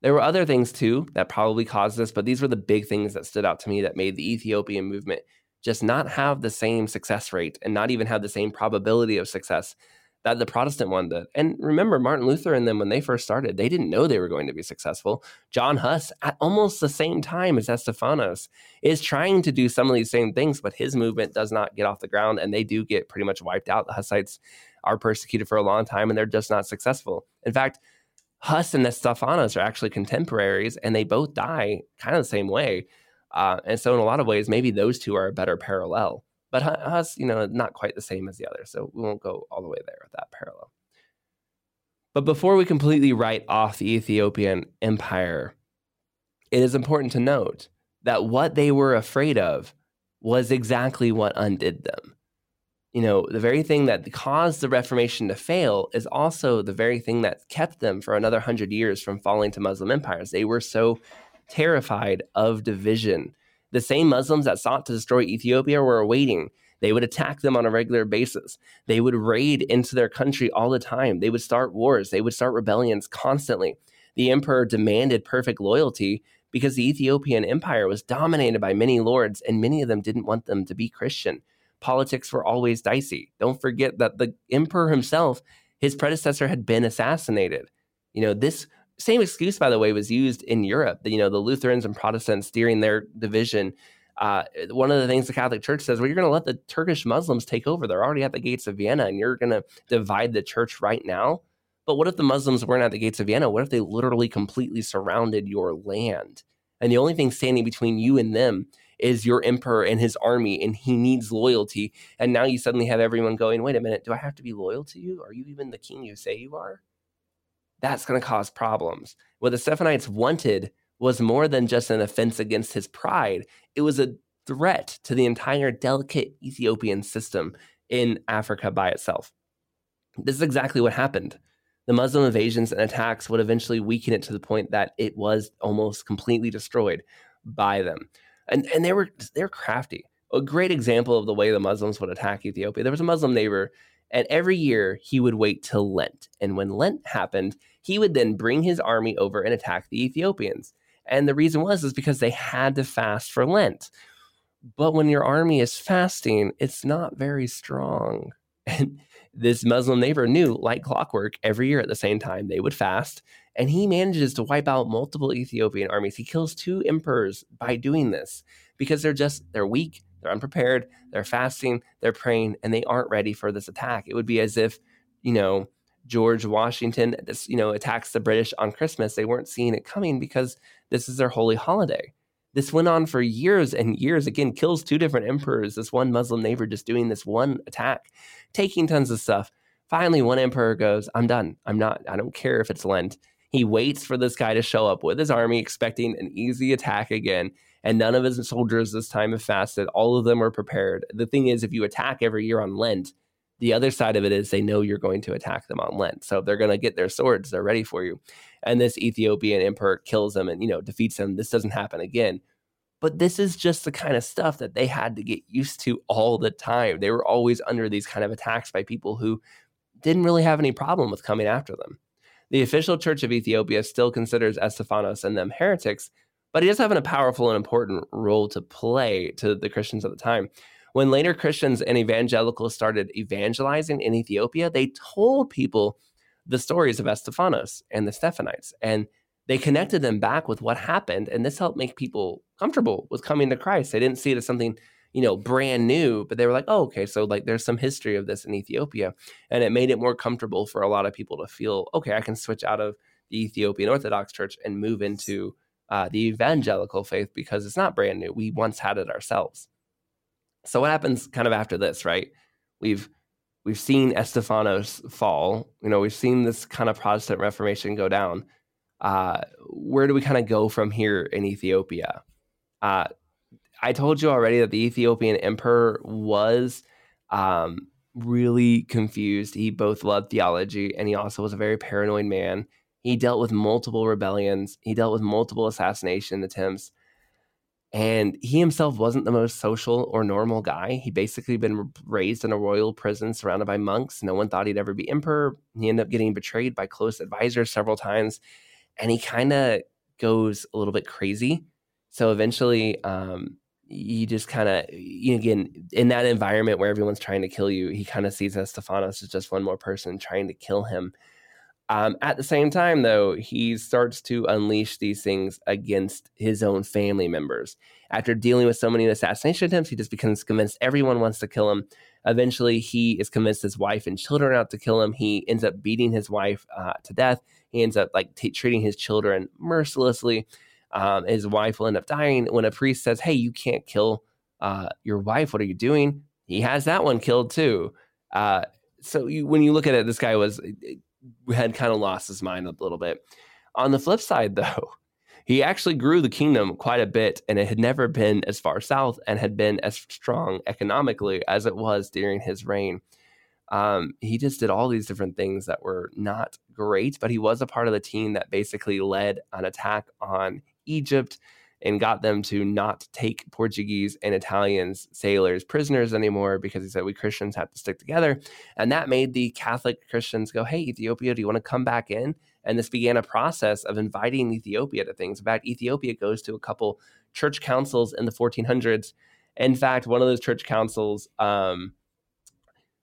There were other things too that probably caused this, but these were the big things that stood out to me that made the Ethiopian movement just not have the same success rate and not even have the same probability of success that the Protestant one did. And remember, Martin Luther and them, when they first started, they didn't know they were going to be successful. John Huss, at almost the same time as Estephanos, is trying to do some of these same things, but his movement does not get off the ground and they do get pretty much wiped out. The Hussites are persecuted for a long time and they're just not successful. In fact, Huss and Estephanos are actually contemporaries and they both die kind of the same way. Uh, and so, in a lot of ways, maybe those two are a better parallel. But Huss, you know, not quite the same as the other. So we won't go all the way there with that parallel. But before we completely write off the Ethiopian empire, it is important to note that what they were afraid of was exactly what undid them. You know, the very thing that caused the Reformation to fail is also the very thing that kept them for another hundred years from falling to Muslim empires. They were so terrified of division the same Muslims that sought to destroy Ethiopia were awaiting. They would attack them on a regular basis. They would raid into their country all the time. They would start wars. They would start rebellions constantly. The emperor demanded perfect loyalty because the Ethiopian empire was dominated by many lords, and many of them didn't want them to be Christian. Politics were always dicey. Don't forget that the emperor himself, his predecessor, had been assassinated. You know, this same excuse, by the way, was used in Europe. You know, the Lutherans and Protestants during their division. Uh, one of the things the Catholic Church says, well, you're going to let the Turkish Muslims take over. They're already at the gates of Vienna, and you're going to divide the church right now. But what if the Muslims weren't at the gates of Vienna? What if they literally completely surrounded your land? And the only thing standing between you and them is your emperor and his army, and he needs loyalty. And now you suddenly have everyone going, wait a minute, do I have to be loyal to you? Are you even the king you say you are? that's going to cause problems. What the Stephanites wanted was more than just an offense against his pride, it was a threat to the entire delicate Ethiopian system in Africa by itself. This is exactly what happened. The Muslim invasions and attacks would eventually weaken it to the point that it was almost completely destroyed by them. And, and they were they're crafty. A great example of the way the Muslims would attack Ethiopia. There was a Muslim neighbor and every year he would wait till Lent. And when Lent happened, he would then bring his army over and attack the Ethiopians. And the reason was is because they had to fast for Lent. But when your army is fasting, it's not very strong. And this Muslim neighbor knew, like clockwork, every year at the same time they would fast. And he manages to wipe out multiple Ethiopian armies. He kills two emperors by doing this because they're just, they're weak, they're unprepared, they're fasting, they're praying, and they aren't ready for this attack. It would be as if, you know, George Washington, this, you know, attacks the British on Christmas. They weren't seeing it coming because this is their holy holiday. This went on for years and years. Again, kills two different emperors. This one Muslim neighbor just doing this one attack, taking tons of stuff. Finally, one emperor goes, I'm done. I'm not, I don't care if it's Lent. He waits for this guy to show up with his army, expecting an easy attack again. And none of his soldiers this time have fasted. All of them are prepared. The thing is, if you attack every year on Lent, the other side of it is they know you're going to attack them on Lent. So they're going to get their swords, they're ready for you. And this Ethiopian emperor kills them and, you know, defeats them. This doesn't happen again. But this is just the kind of stuff that they had to get used to all the time. They were always under these kind of attacks by people who didn't really have any problem with coming after them. The official church of Ethiopia still considers Estephanos and them heretics, but he does have a powerful and important role to play to the Christians at the time. When later Christians and evangelicals started evangelizing in Ethiopia, they told people the stories of Estephanos and the Stephanites. And they connected them back with what happened and this helped make people comfortable with coming to christ they didn't see it as something you know brand new but they were like oh okay so like there's some history of this in ethiopia and it made it more comfortable for a lot of people to feel okay i can switch out of the ethiopian orthodox church and move into uh, the evangelical faith because it's not brand new. We once had it ourselves. So what happens kind of after this right? We've we've seen Estefanos fall you know we've seen this kind of protestant reformation go down. Uh, where do we kind of go from here in Ethiopia? Uh, I told you already that the Ethiopian emperor was um, really confused. He both loved theology and he also was a very paranoid man. He dealt with multiple rebellions, he dealt with multiple assassination attempts. And he himself wasn't the most social or normal guy. He basically been raised in a royal prison surrounded by monks. No one thought he'd ever be emperor. He ended up getting betrayed by close advisors several times and he kind of goes a little bit crazy. So eventually, um, you just kind of, again, in that environment where everyone's trying to kill you, he kind of sees Estephanos as just one more person trying to kill him. Um, at the same time, though, he starts to unleash these things against his own family members. After dealing with so many assassination attempts, he just becomes convinced everyone wants to kill him. Eventually, he is convinced his wife and children are out to kill him. He ends up beating his wife uh, to death. He ends up like t- treating his children mercilessly. Um, his wife will end up dying. When a priest says, "Hey, you can't kill uh, your wife. What are you doing?" He has that one killed too. Uh, so you, when you look at it, this guy was had kind of lost his mind a little bit. On the flip side, though, he actually grew the kingdom quite a bit, and it had never been as far south and had been as strong economically as it was during his reign. Um, he just did all these different things that were not great, but he was a part of the team that basically led an attack on Egypt and got them to not take Portuguese and Italians sailors prisoners anymore because he said we Christians have to stick together. And that made the Catholic Christians go, Hey, Ethiopia, do you want to come back in? And this began a process of inviting Ethiopia to things. In fact, Ethiopia goes to a couple church councils in the 1400s. In fact, one of those church councils um,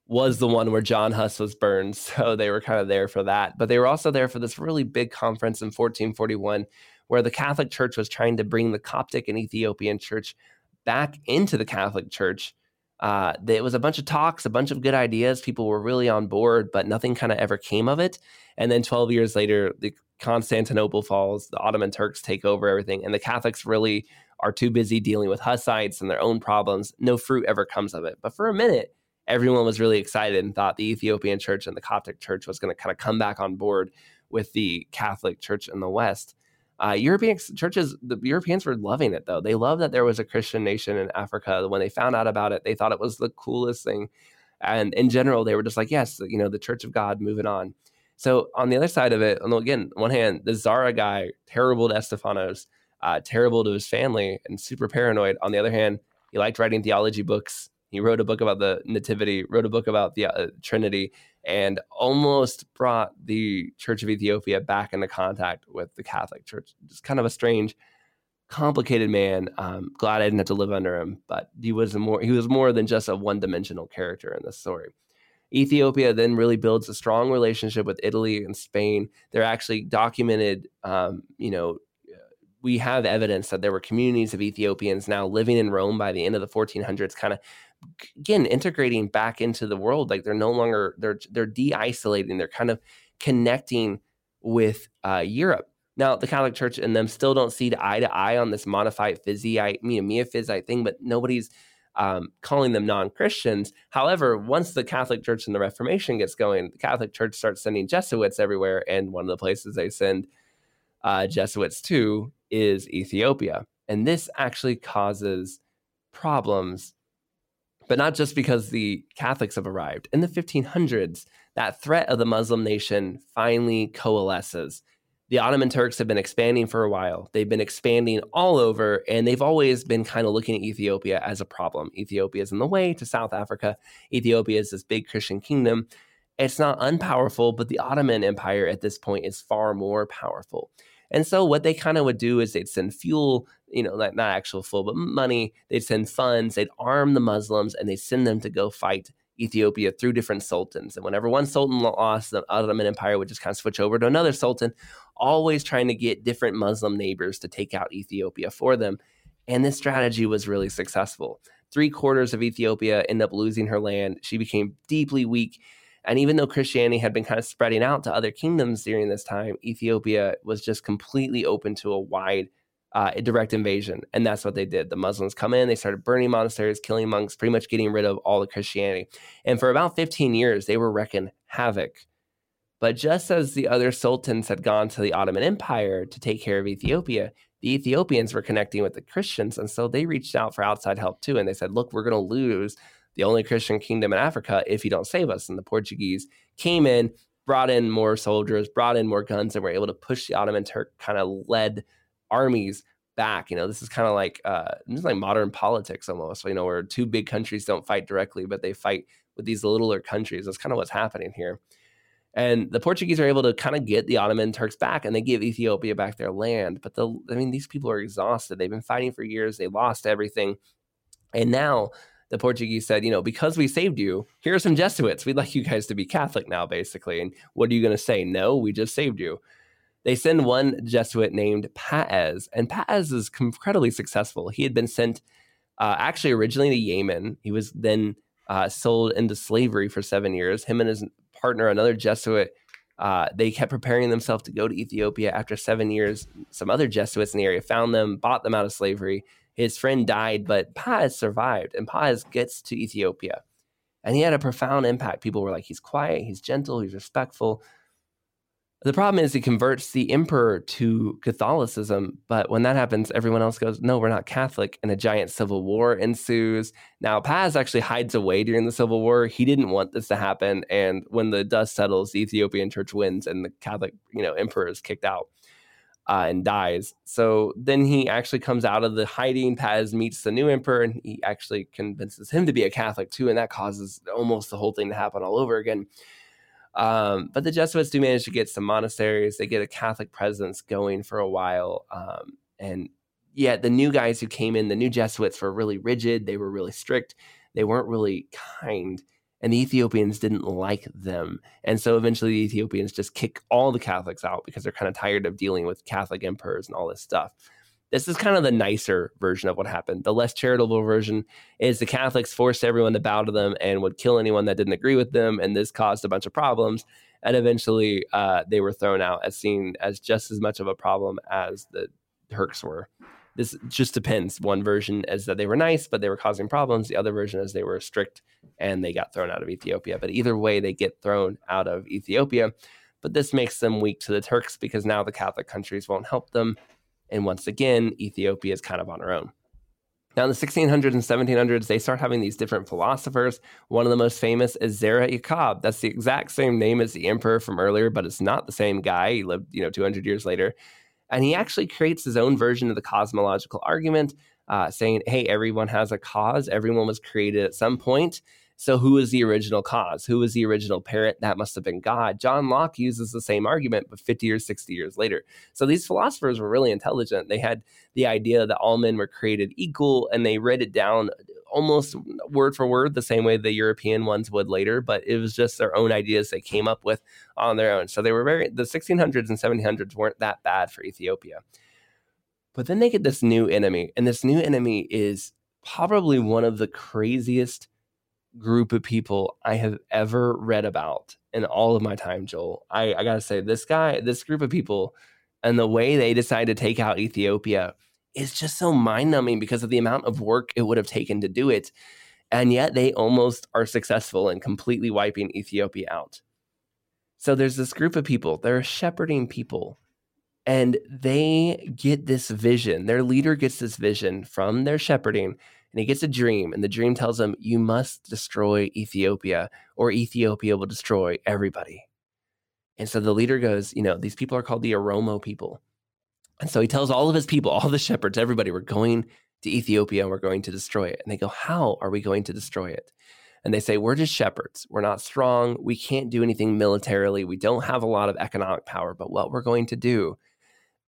was the one where John Huss was burned. So they were kind of there for that. But they were also there for this really big conference in 1441 where the Catholic Church was trying to bring the Coptic and Ethiopian church back into the Catholic Church. Uh, it was a bunch of talks, a bunch of good ideas. People were really on board, but nothing kind of ever came of it. And then 12 years later, the Constantinople falls, the Ottoman Turks take over everything, and the Catholics really are too busy dealing with Hussites and their own problems. No fruit ever comes of it. But for a minute, everyone was really excited and thought the Ethiopian church and the Coptic church was going to kind of come back on board with the Catholic church in the West. Uh, European churches, the Europeans were loving it though. They loved that there was a Christian nation in Africa. When they found out about it, they thought it was the coolest thing. And in general, they were just like, yes, you know, the Church of God, moving on. So on the other side of it, again, one hand, the Zara guy, terrible to Estephanos, uh, terrible to his family, and super paranoid. On the other hand, he liked writing theology books. He wrote a book about the Nativity, wrote a book about the uh, Trinity, and almost brought the Church of Ethiopia back into contact with the Catholic Church. Just kind of a strange, complicated man. Um, glad I didn't have to live under him, but he was more he was more than just a one dimensional character in this story. Ethiopia then really builds a strong relationship with Italy and Spain. They're actually documented, um, you know, we have evidence that there were communities of Ethiopians now living in Rome by the end of the 1400s, kind of again integrating back into the world like they're no longer they're they're de-isolating they're kind of connecting with uh, europe now the catholic church and them still don't see eye to eye on this monophysite you know, miaphysite thing but nobody's um, calling them non-christians however once the catholic church and the reformation gets going the catholic church starts sending jesuits everywhere and one of the places they send uh, Jesuits to is Ethiopia. And this actually causes problems, but not just because the Catholics have arrived. In the 1500s, that threat of the Muslim nation finally coalesces. The Ottoman Turks have been expanding for a while. They've been expanding all over, and they've always been kind of looking at Ethiopia as a problem. Ethiopia is in the way to South Africa. Ethiopia is this big Christian kingdom. It's not unpowerful, but the Ottoman Empire at this point is far more powerful. And so what they kind of would do is they'd send fuel, you know, not, not actual fuel, but money. They'd send funds. They'd arm the Muslims and they'd send them to go fight Ethiopia through different sultans. And whenever one sultan lost, the Ottoman Empire would just kind of switch over to another sultan, always trying to get different Muslim neighbors to take out Ethiopia for them. And this strategy was really successful. Three quarters of Ethiopia ended up losing her land. She became deeply weak and even though Christianity had been kind of spreading out to other kingdoms during this time, Ethiopia was just completely open to a wide uh, direct invasion. And that's what they did. The Muslims come in, they started burning monasteries, killing monks, pretty much getting rid of all the Christianity. And for about 15 years, they were wreaking havoc. But just as the other sultans had gone to the Ottoman Empire to take care of Ethiopia, the Ethiopians were connecting with the Christians. And so they reached out for outside help too. And they said, look, we're going to lose the only Christian kingdom in Africa if you don't save us. And the Portuguese came in, brought in more soldiers, brought in more guns, and were able to push the Ottoman Turk kind of led armies back. You know, this is kind of like uh, this is like modern politics almost. You know, where two big countries don't fight directly, but they fight with these littler countries. That's kind of what's happening here. And the Portuguese are able to kind of get the Ottoman Turks back, and they give Ethiopia back their land. But the, I mean, these people are exhausted. They've been fighting for years. They lost everything, and now the Portuguese said, you know, because we saved you, here are some Jesuits. We'd like you guys to be Catholic now, basically. And what are you going to say? No, we just saved you. They send one Jesuit named Paez, and Paez is incredibly successful. He had been sent uh, actually originally to Yemen. He was then uh, sold into slavery for seven years. Him and his partner, another Jesuit, uh, they kept preparing themselves to go to Ethiopia. After seven years, some other Jesuits in the area found them, bought them out of slavery, his friend died, but Paez survived, and Paez gets to Ethiopia. And he had a profound impact. People were like, he's quiet, he's gentle, he's respectful. The problem is he converts the emperor to Catholicism, but when that happens, everyone else goes, "No, we're not Catholic," and a giant civil war ensues. Now, Paez actually hides away during the civil war. He didn't want this to happen, and when the dust settles, the Ethiopian Church wins, and the Catholic, you know, emperor is kicked out uh, and dies. So then he actually comes out of the hiding. Paez meets the new emperor, and he actually convinces him to be a Catholic too, and that causes almost the whole thing to happen all over again. Um, but the Jesuits do manage to get some monasteries. They get a Catholic presence going for a while, um, and yet the new guys who came in, the new Jesuits, were really rigid. They were really strict. They weren't really kind and the Ethiopians didn't like them. And so eventually the Ethiopians just kick all the Catholics out because they're kind of tired of dealing with Catholic emperors and all this stuff. This is kind of the nicer version of what happened. The less charitable version is the Catholics forced everyone to bow to them and would kill anyone that didn't agree with them. And this caused a bunch of problems. And eventually uh, they were thrown out as seen as just as much of a problem as the Turks were. This just depends. One version is that they were nice, but they were causing problems. The other version is they were strict and they got thrown out of Ethiopia. But either way, they get thrown out of Ethiopia. But this makes them weak to the Turks because now the Catholic countries won't help them. And once again, Ethiopia is kind of on her own. Now, in the 1600s and 1700s, they start having these different philosophers. One of the most famous is Zara Yaqub. That's the exact same name as the emperor from earlier, but it's not the same guy. He lived, you know, 200 years later. And he actually creates his own version of the cosmological argument, uh, saying, hey, everyone has a cause, everyone was created at some point. So, who is the original cause? Who was the original parent? That must have been God. John Locke uses the same argument, but 50 or 60 years later. So, these philosophers were really intelligent. They had the idea that all men were created equal, and they read it down almost word for word the same way the European ones would later, but it was just their own ideas they came up with on their own. So they were very, the 1600s and 1700s weren't that bad for Ethiopia. But then they get this new enemy, and this new enemy is probably one of the craziest group of people I have ever read about in all of my time, Joel. I, I gotta say, this guy, this group of people, and the way they decide to take out Ethiopia is just so mind numbing because of the amount of work it would have taken to do it. And yet they almost are successful in completely wiping Ethiopia out. So there's this group of people, they're shepherding people, And they get this vision. Their leader gets this vision from their shepherding, and he gets a dream. And the dream tells him, You must destroy Ethiopia, or Ethiopia will destroy everybody. And so the leader goes, You know, these people are called the Oromo people. And so he tells all of his people, all the shepherds, everybody, we're going to Ethiopia and we're going to destroy it. And they go, How are we going to destroy it? And they say, We're just shepherds. We're not strong. We can't do anything militarily. We don't have a lot of economic power. But what we're going to do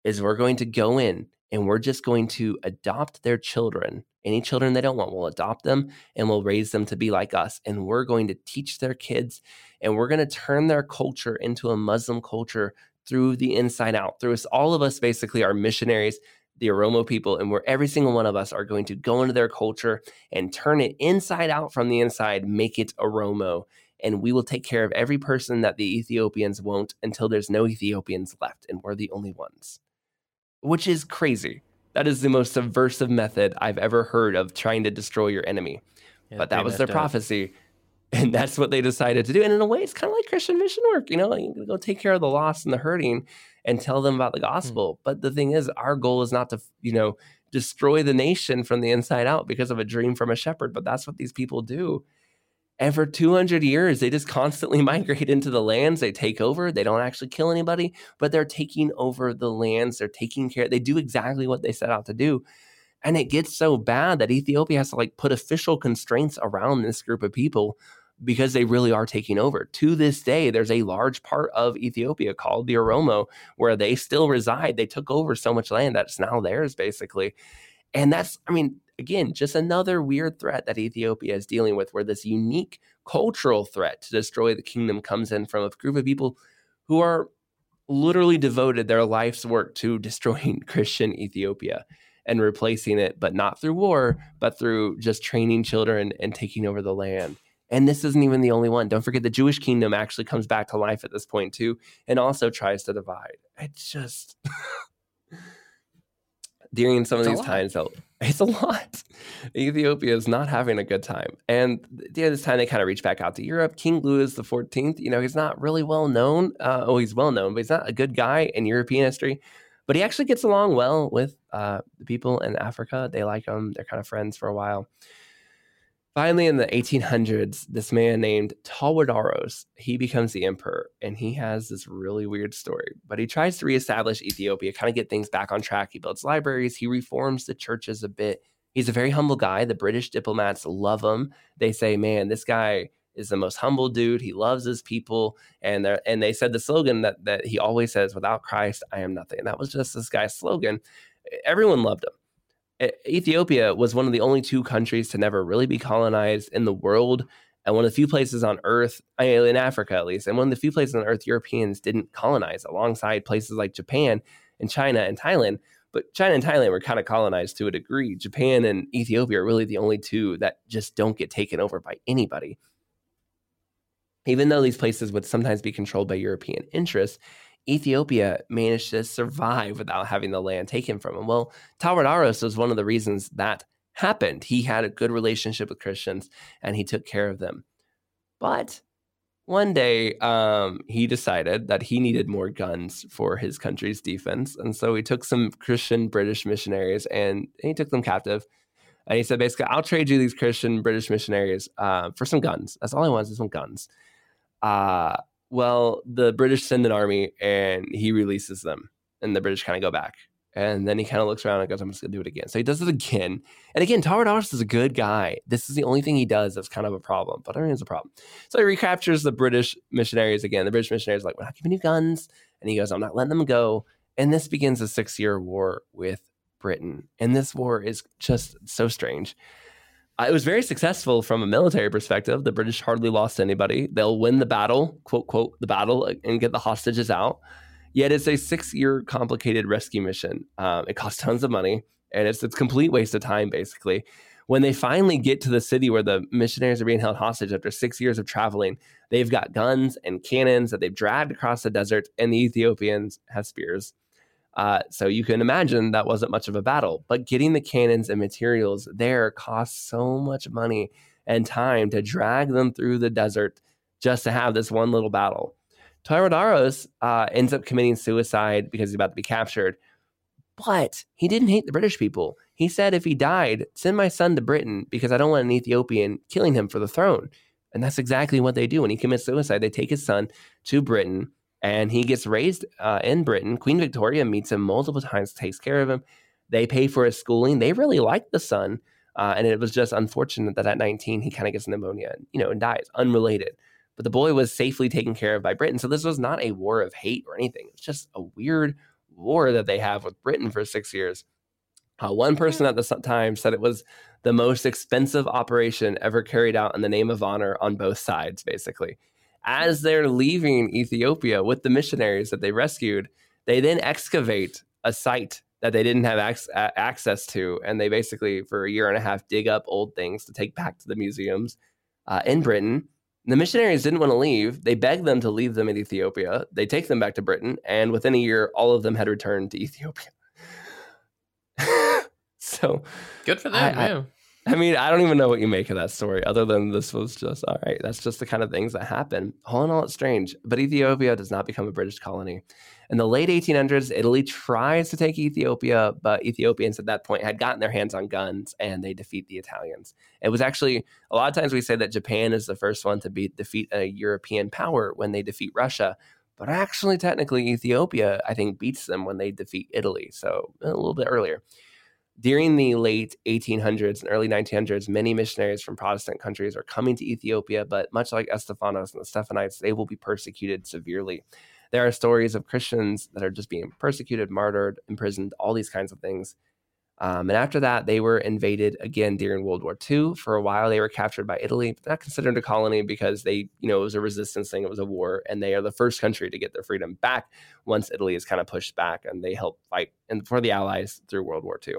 is we're going to go in and we're just going to adopt their children. Any children they don't want, we'll adopt them and we'll raise them to be like us. And we're going to teach their kids and we're going to turn their culture into a Muslim culture through the inside out. Through us, all of us basically are missionaries, the Oromo people, and where every single one of us are going to go into their culture and turn it inside out from the inside, make it Oromo. And we will take care of every person that the Ethiopians won't until there's no Ethiopians left, and we're the only ones. Which is crazy. That is the most subversive method I've ever heard of trying to destroy your enemy. Yeah, but that was their prophecy. And that's what they decided to do. And in a way, it's kind of like Christian mission work. You know, you go take care of the lost and the hurting and tell them about the hmm. gospel. Mm. But the thing is, our goal is not to, you know, destroy the nation from the inside out because of a dream from a shepherd. But that's what these people do. And for 200 years, they just constantly migrate into the lands. They take over. They don't actually kill anybody, but they're taking over the lands. They're taking care. They do exactly what they set out to do. And it gets so bad that Ethiopia has to like put official constraints around this group of people because they really are taking over. To this day, there's a large part of Ethiopia called the Oromo where they still reside. They took over so much land that's now theirs, basically. And that's, I mean, again, just another weird threat that Ethiopia is dealing with, where this unique cultural threat to destroy the kingdom comes in from a group of people who are literally devoted their life's work to destroying Christian Ethiopia and replacing it, but not through war, but through just training children and taking over the land. And this isn't even the only one. Don't forget the Jewish kingdom actually comes back to life at this point too, and also tries to divide. It's just during some of it's these times, though, it's a lot. Ethiopia is not having a good time, and during this time they kind of reach back out to Europe. King Louis the Fourteenth, you know, he's not really well known. Uh, oh, he's well known, but he's not a good guy in European history. But he actually gets along well with uh, the people in Africa. They like him. They're kind of friends for a while. Finally, in the 1800s, this man named Tawadaros, he becomes the emperor, and he has this really weird story. But he tries to reestablish Ethiopia, kind of get things back on track. He builds libraries, he reforms the churches a bit. He's a very humble guy. The British diplomats love him. They say, "Man, this guy is the most humble dude. He loves his people." And they and they said the slogan that that he always says, "Without Christ, I am nothing." And that was just this guy's slogan. Everyone loved him. Ethiopia was one of the only two countries to never really be colonized in the world, and one of the few places on Earth, in Africa at least, and one of the few places on Earth Europeans didn't colonize, alongside places like Japan and China and Thailand. But China and Thailand were kind of colonized to a degree. Japan and Ethiopia are really the only two that just don't get taken over by anybody. Even though these places would sometimes be controlled by European interests, Ethiopia managed to survive without having the land taken from him. Well, Tawadaros was one of the reasons that happened. He had a good relationship with Christians and he took care of them. But one day, um, he decided that he needed more guns for his country's defense. And so he took some Christian British missionaries and he took them captive. And he said, basically, I'll trade you these Christian British missionaries uh, for some guns. That's all I want is some guns. Uh, well, the British send an army and he releases them, and the British kind of go back. And then he kind of looks around and goes, I'm just going to do it again. So he does it again. And again, Tawadaros is a good guy. This is the only thing he does that's kind of a problem, but I mean, it's a problem. So he recaptures the British missionaries again. The British missionaries are like, We're not giving you guns. And he goes, I'm not letting them go. And this begins a six year war with Britain. And this war is just so strange. Uh, it was very successful from a military perspective. The British hardly lost anybody. They'll win the battle, quote, quote, the battle, uh, and get the hostages out. Yet it's a six year complicated rescue mission. Um, it costs tons of money and it's a complete waste of time, basically. When they finally get to the city where the missionaries are being held hostage after six years of traveling, they've got guns and cannons that they've dragged across the desert, and the Ethiopians have spears. Uh, so you can imagine that wasn't much of a battle. But getting the cannons and materials there costs so much money and time to drag them through the desert just to have this one little battle. Tawadaros uh, ends up committing suicide because he's about to be captured. But he didn't hate the British people. He said, if he died, send my son to Britain because I don't want an Ethiopian killing him for the throne. And that's exactly what they do. When he commits suicide, they take his son to Britain and he gets raised uh, in Britain. Queen Victoria meets him multiple times, takes care of him. They pay for his schooling. They really like the son. Uh, and it was just unfortunate that at 19, he kind of gets pneumonia, and, you know, and dies unrelated. But the boy was safely taken care of by Britain. So this was not a war of hate or anything. It's just a weird war that they have with Britain for six years. Uh, one person at the time said it was the most expensive operation ever carried out in the name of honor on both sides, basically. As they're leaving Ethiopia with the missionaries that they rescued, they then excavate a site that they didn't have ac- access to. And they basically, for a year and a half, dig up old things to take back to the museums uh, in Britain. The missionaries didn't want to leave. They begged them to leave them in Ethiopia. They take them back to Britain. And within a year, all of them had returned to Ethiopia. so good for them. I, yeah. I mean, I don't even know what you make of that story, other than this was just all right. That's just the kind of things that happen. All in all, it's strange. But Ethiopia does not become a British colony. In the late 1800s, Italy tries to take Ethiopia, but Ethiopians at that point had gotten their hands on guns and they defeat the Italians. It was actually a lot of times we say that Japan is the first one to beat defeat a European power when they defeat Russia. But actually, technically, Ethiopia, I think, beats them when they defeat Italy. So a little bit earlier. During the late 1800s and early 1900s, many missionaries from Protestant countries are coming to Ethiopia, but much like Estefanos and the Stephanites, they will be persecuted severely. There are stories of Christians that are just being persecuted, martyred, imprisoned, all these kinds of things. Um, and after that, they were invaded again during World War II. For a while, they were captured by Italy, but not considered a colony because they, you know, it was a resistance thing. It was a war, and they are the first country to get their freedom back once Italy is kind of pushed back, and they help fight and for the Allies through World War II.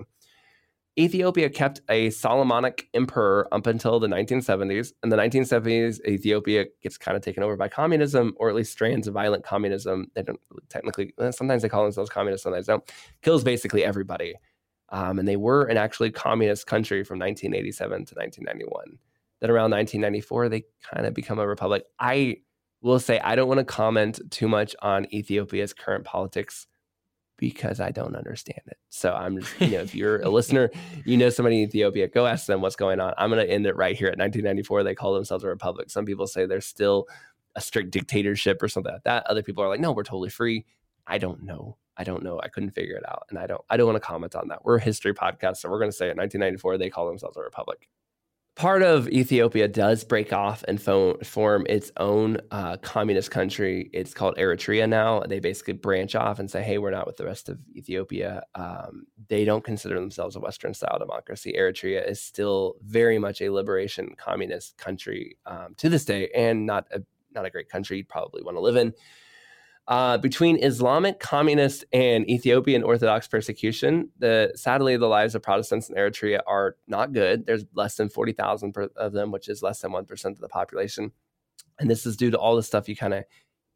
Ethiopia kept a Solomonic emperor up until the 1970s. In the 1970s, Ethiopia gets kind of taken over by communism, or at least strands of violent communism. They don't technically, eh, sometimes they call themselves communists, sometimes don't. Kills basically everybody. Um, and they were an actually communist country from 1987 to 1991. Then around 1994, they kind of become a republic. I will say I don't want to comment too much on Ethiopia's current politics because I don't understand it. So I'm just, you know, if you're a listener, you know somebody in Ethiopia, go ask them what's going on. I'm going to end it right here at 1994. They call themselves a republic. Some people say they're still a strict dictatorship or something like that. Other people are like, no, we're totally free. I don't know. I don't know. I couldn't figure it out, and I don't. I don't want to comment on that. We're a history podcast, so we're going to say in 1994 they call themselves a republic part of Ethiopia does break off and fo- form its own uh, communist country. It's called Eritrea now. They basically branch off and say, hey, we're not with the rest of Ethiopia. Um, they don't consider themselves a Western style democracy. Eritrea is still very much a liberation communist country um, to this day and not a, not a great country you'd probably want to live in. Uh, between Islamic, communist, and Ethiopian Orthodox persecution, the sadly the lives of Protestants in Eritrea are not good. There's less than forty thousand of them, which is less than one percent of the population, and this is due to all the stuff you kind of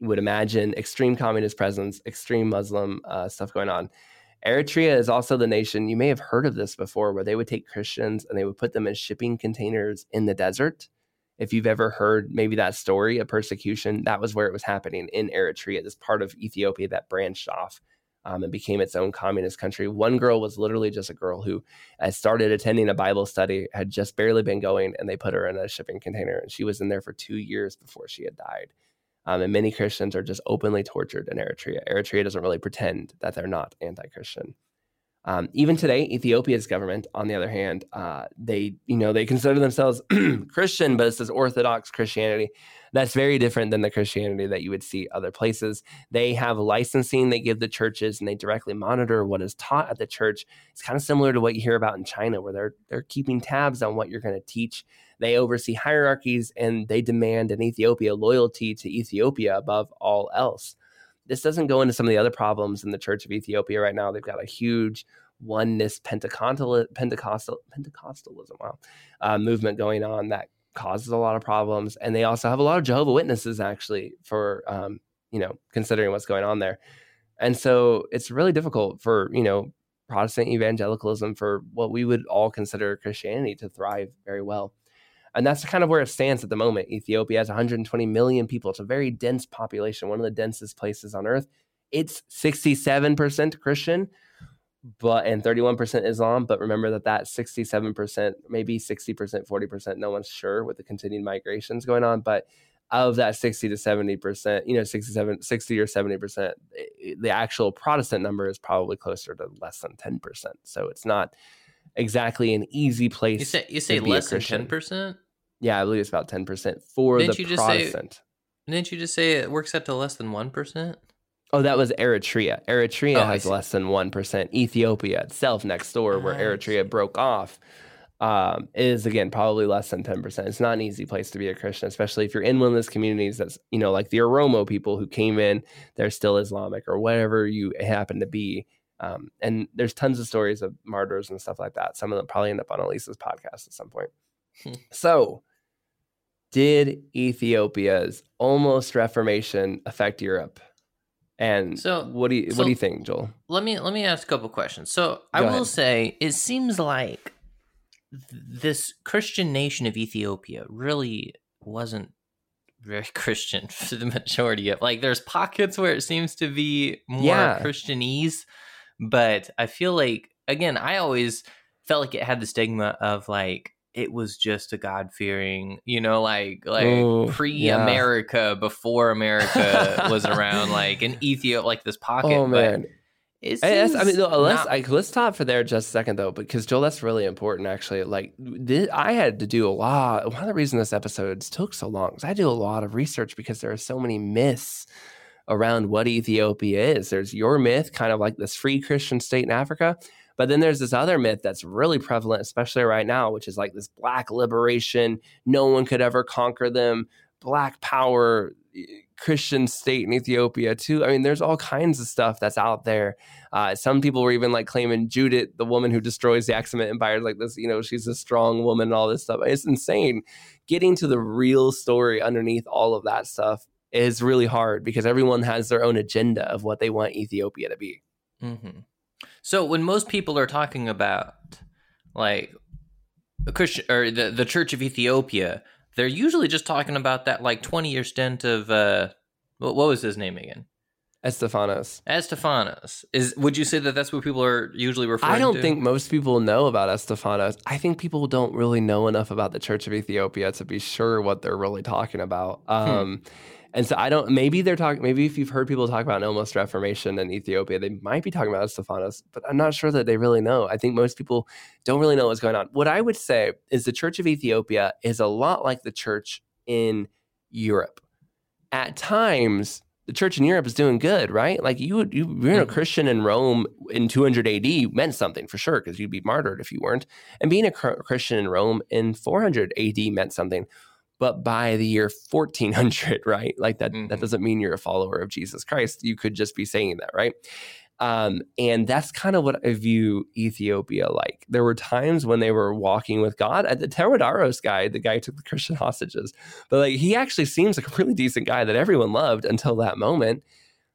would imagine: extreme communist presence, extreme Muslim uh, stuff going on. Eritrea is also the nation you may have heard of this before, where they would take Christians and they would put them in shipping containers in the desert if you've ever heard maybe that story of persecution, that was where it was happening in Eritrea, this part of Ethiopia that branched off um, and became its own communist country. One girl was literally just a girl who had started attending a Bible study, had just barely been going, and they put her in a shipping container. And she was in there for two years before she had died. Um, and many Christians are just openly tortured in Eritrea. Eritrea doesn't really pretend that they're not anti Christian. Um, even today, Ethiopia's government, on the other hand, uh, they you know they consider themselves Christian, but it's this Orthodox Christianity that's very different than the Christianity that you would see other places. They have licensing they give the churches, and they directly monitor what is taught at the church. It's kind of similar to what you hear about in China, where they're they're keeping tabs on what you're going to teach. They oversee hierarchies, and they demand in Ethiopia loyalty to Ethiopia above all else this doesn't go into some of the other problems in the Church of Ethiopia right now. They've got a huge oneness Pentecostal Pentecostal Pentecostalism wow, uh, movement going on that causes a lot of problems, and they also have a lot of Jehovah Witnesses actually for um, you know considering what's going on there, and so it's really difficult for you know Protestant evangelicalism for what we would all consider Christianity to thrive very well. And that's kind of where it stands at the moment. Ethiopia has 120 million people. It's a very dense population, one of the densest places on earth. It's 67% Christian, but and 31% Islam. But remember that that 67%, maybe 60%, 40%, no one's sure with the continued migrations going on. But of that 60 to 70%, you know, 67, 60 or 70%, eh, the actual Protestant number is probably closer to less than 10%. So it's not exactly an easy place. You say you say less than ten percent. Yeah, I believe it's about 10% for Didn't the you just say- Protestant. Didn't you just say it works out to less than one percent? Oh, that was Eritrea. Eritrea Oh, has less than 1%. Ethiopia itself, next door, where I Eritrea broke off, um, is again probably less than 10%. It's not an easy place to be a Christian, especially if you're in one of those communities that's, you know, like the Oromo people who came in, they're still Islamic or whatever you happen to be. Um, and there's tons of stories of martyrs and stuff like that. Some of them probably end up on Elisa's podcast at some point. So, did Ethiopia's almost reformation affect Europe? And So- what do you so- what do you think, Joel? Let me let me ask a couple questions. So I Go will ahead. say it seems like th- this Christian nation of Ethiopia really wasn't very Christian for the majority of like there's pockets where it seems to be more Yeah. Christianese, but I feel like again, I always felt like it had the stigma of like it was just a God fearing, you know, like like pre yeah. America before America was around, like an Ethiopia, like this pocket. oh but man, it I, I mean, no, let's not- I, let's stop for there just a second though, because Joel, that's really important. Actually, like thi- I had to do a lot. One of the reasons this episode took so long is I do a lot of research because there are so many myths around what Ethiopia is. There's your myth, kind of like this free Christian state in Africa. But then there's this other myth that's really prevalent, especially right now, which is like this black liberation. No one could ever conquer them. Black power, Christian state in Ethiopia, too. I mean, there's all kinds of stuff that's out there. Uh, some people were even like claiming Judith, the woman who destroys the Aksumite Empire, like this, you know, she's a strong woman and all this stuff. It's insane. Getting to the real story underneath all of that stuff is really hard because everyone has their own agenda of what they want Ethiopia to be. Mhm. So when most people are talking about like a Christian or the the Church of Ethiopia, they're usually just talking about that like twenty year stint of uh, what, what was his name again? Estefanos. Estefanos. Is would you say that that's what people are usually referring? To? I don't to? think most people know about Estefanos. I think people don't really know enough about the Church of Ethiopia to be sure what they're really talking about. Um, And so I don't. Maybe they're talking. Maybe if you've heard people talk about an almost Reformation in Ethiopia, they might be talking about Estefanos, but I'm not sure that they really know. I think most people don't really know what's going on. What I would say is the Church of Ethiopia is a lot like the church in Europe. At times, the church in Europe is doing good, right? Like you would, you being a Mhm. Christian in Rome in 200 AD meant something for sure because you'd be martyred if you weren't. And being a cr- Christian in Rome in 400 AD meant something. But by the year 1400, right? Like that, that Mhm. doesn't mean you're a follower of Jesus Christ. You could just be saying that, right? Um, and that's kind of what I view Ethiopia like. There were times when they were walking with God. At The Tawadaros guy, the guy who took the Christian hostages, but like he actually seems like a really decent guy that everyone loved until that moment.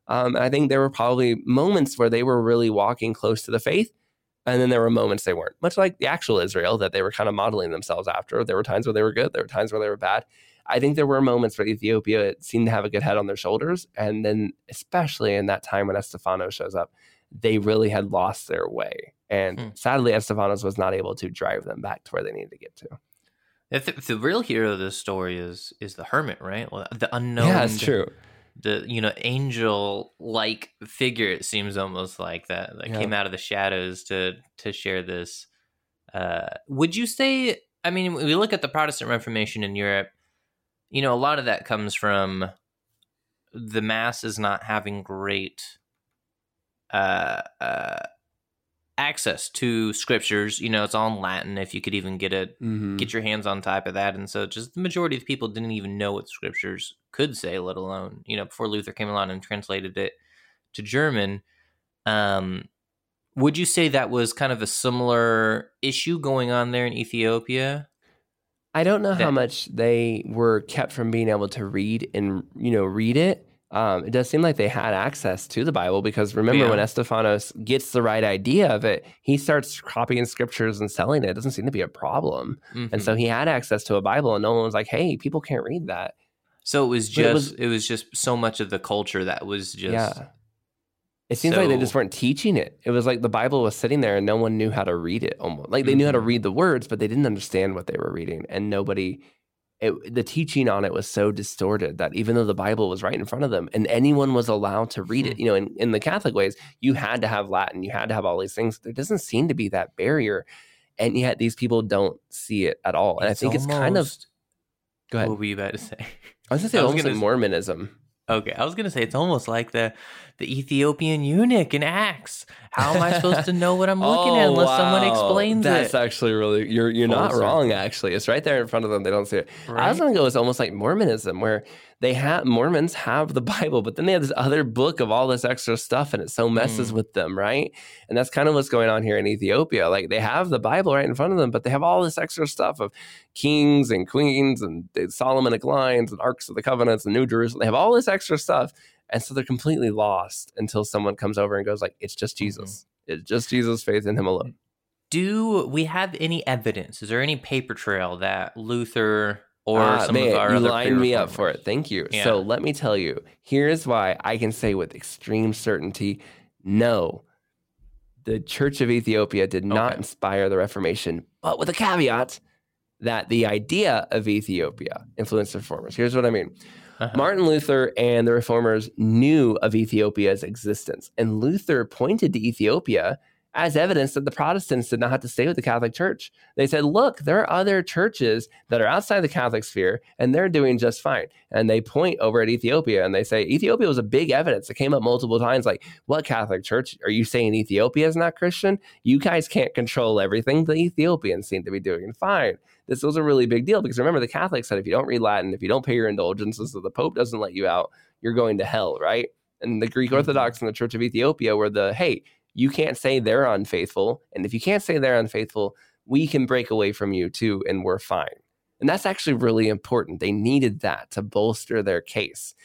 Um, I think there were probably moments where they were really walking close to the faith, and then there were moments they weren't. Much like the actual Israel that they were kind of modeling themselves after. There were times where they were good. There were times where they were bad. I think there were moments where Ethiopia seemed to have a good head on their shoulders, and then especially in that time when Estefano shows up, they really had lost their way. And Hmm. sadly, Estefanos was not able to drive them back to where they needed to get to. The, th- the real hero of this story is is the hermit, right? Well, the unknown. yeah, it's true. The you know angel like figure it seems almost like that that Yeah. came out of the shadows to to share this uh would you say i mean we look at the protestant reformation in europe you know a lot of that comes from the masses not having great uh uh access to scriptures you know it's all in latin if you could even get it Mhm. get your hands on type of that and so just the majority of people didn't even know what scriptures could say let alone you know before luther came along and translated it to german um would you say that was kind of a similar issue going on there in ethiopia I don't know how much they were kept from being able to read and you know read it. Um, it does seem like they had access to the Bible because remember Yeah. when Estefanos gets the right idea of it, he starts copying scriptures and selling it. It doesn't seem to be a problem. And Mhm. so he had access to a Bible, and no one was like, "Hey, people can't read that." so it was but it just was- it was just so much of the culture that was just yeah, it seems like they just weren't teaching it. It was like the Bible was sitting there, and no one knew how to read it. Almost like they knew how to Mhm. read the words, but they didn't understand what they were reading, and nobody. It, the teaching on it was so distorted that even though the Bible was right in front of them and anyone was allowed to read it, mm-hmm. you know, in, in the Catholic ways, you had to have Latin, you had to have all these things. There doesn't seem to be that barrier. And yet these people don't see it at all. And I It's think it's kind of, go ahead. What were you about to say? I was going to say almost like Mormonism. Okay, I was gonna say it's almost like the the Ethiopian eunuch in Acts. How am I supposed to know what I'm looking at Oh, unless someone explains That's it? That's actually really you're you're Full not wrong. Actually, it's right there in front of them. They don't see it. I was Right? gonna go. It's almost like Mormonism, where they have Mormons have the Bible, but then they have this other book of all this extra stuff, and it so messes Mm. with them, right? And that's kind of what's going on here in Ethiopia. Like they have the Bible right in front of them, but they have all this extra stuff of kings and queens and the Solomonic lines and Arks of the Covenants and New Jerusalem. They have all this extra stuff, and so they're completely lost until someone comes over and goes like, "It's just Mm-hmm. Jesus. It's just Jesus' faith in Him alone." Do we have any evidence? Is there any paper trail that Luther or Ah, some man, of our you lined me up for it. Thank you. Yeah. So let me tell you. Here's why I can say with extreme certainty, no, the Church of Ethiopia did not Okay. inspire the Reformation, but with a caveat that the idea of Ethiopia influenced the reformers. Here's what I mean. Uh-huh. Martin Luther and the reformers knew of Ethiopia's existence, and Luther pointed to Ethiopia as evidence that the Protestants did not have to stay with the Catholic Church. They said, look, there are other churches that are outside the Catholic sphere, and they're doing just fine. And they point over at Ethiopia and they say, Ethiopia was a big evidence. It came up multiple times like, what Catholic Church? Are you saying Ethiopia is not Christian? You guys can't control everything. The Ethiopians seem to be doing fine this was a really big deal because remember the Catholics said if you don't read Latin, if you don't pay your indulgences, if the Pope doesn't let you out, you're going to hell, right? And the Greek Mhm. Orthodox and the Church of Ethiopia were the hey, you can't say they're unfaithful, and if you can't say they're unfaithful, we can break away from you too, and we're fine. And that's actually really important. They needed that to bolster their case.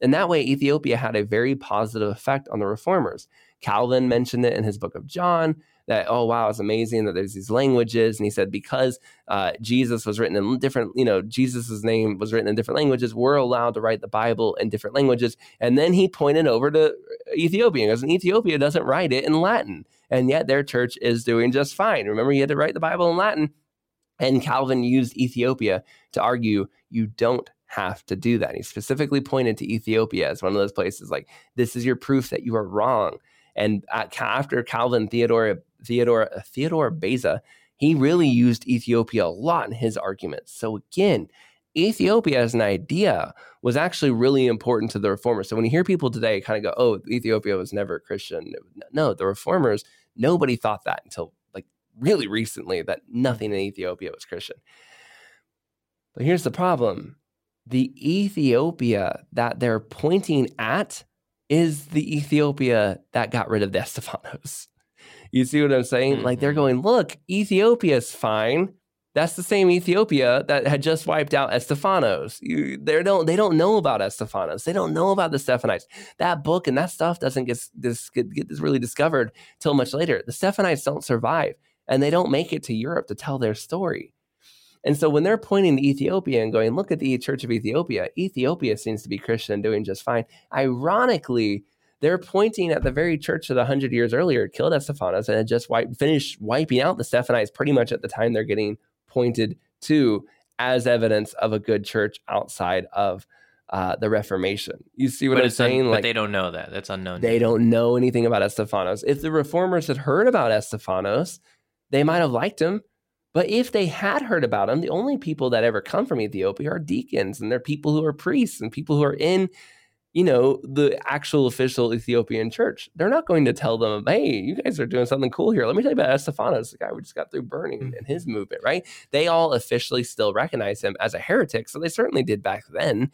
And that way, Ethiopia had a very positive effect on the reformers. Calvin mentioned it in his book of John that, oh, wow, it's amazing that there's these languages. And he said, because uh, Jesus was written in different, you know, Jesus's name was written in different languages, we're allowed to write the Bible in different languages. And then he pointed over to Ethiopia because Ethiopia doesn't write it in Latin. And yet their church is doing just fine. Remember, you had to write the Bible in Latin. And Calvin used Ethiopia to argue you don't have to do that. He specifically pointed to Ethiopia as one of those places like, this is your proof that you are wrong. And at, after Calvin, Theodore, Theodore, uh, Theodore Beza, he really used Ethiopia a lot in his arguments. So again, Ethiopia as an idea was actually really important to the reformers. So when you hear people today kind of go, "Oh, Ethiopia was never Christian," no, the reformers, nobody thought that until like really recently that nothing in Ethiopia was Christian. But here's the problem: the Ethiopia that they're pointing at is the Ethiopia that got rid of the Estefanos. You see what I'm saying? Like they're Mhm. going, look, Ethiopia's fine. That's the same Ethiopia that had just wiped out Estefanos. You, they don't they don't know about Estefanos. They don't know about the Stephanites. That book and that stuff doesn't get this get, get this really discovered till much later. The Stephanites don't survive, and they don't make it to Europe to tell their story. And so when they're pointing to Ethiopia and going, look at the Church of Ethiopia, Ethiopia seems to be Christian doing just fine. Ironically, they're pointing at the very church that 100 years earlier killed Estefanos and had just wiped, finished wiping out the Stephanites pretty much at the time they're getting pointed to as evidence of a good church outside of uh, the Reformation. You see what but I'm it's un- saying? but they don't know that. That's unknown. They don't know anything about Estefanos. If the reformers had heard about Estefanos, they might have liked him. But if they had heard about him, the only people that ever come from Ethiopia are deacons and they're people who are priests and people who are in, you know, the actual official Ethiopian church. They're not going to tell them, hey, you guys are doing something cool here. Let me tell you about Estefanos, the guy we just got through burning mm. and his movement, right? They all officially still recognize him as a heretic. So they certainly did back then.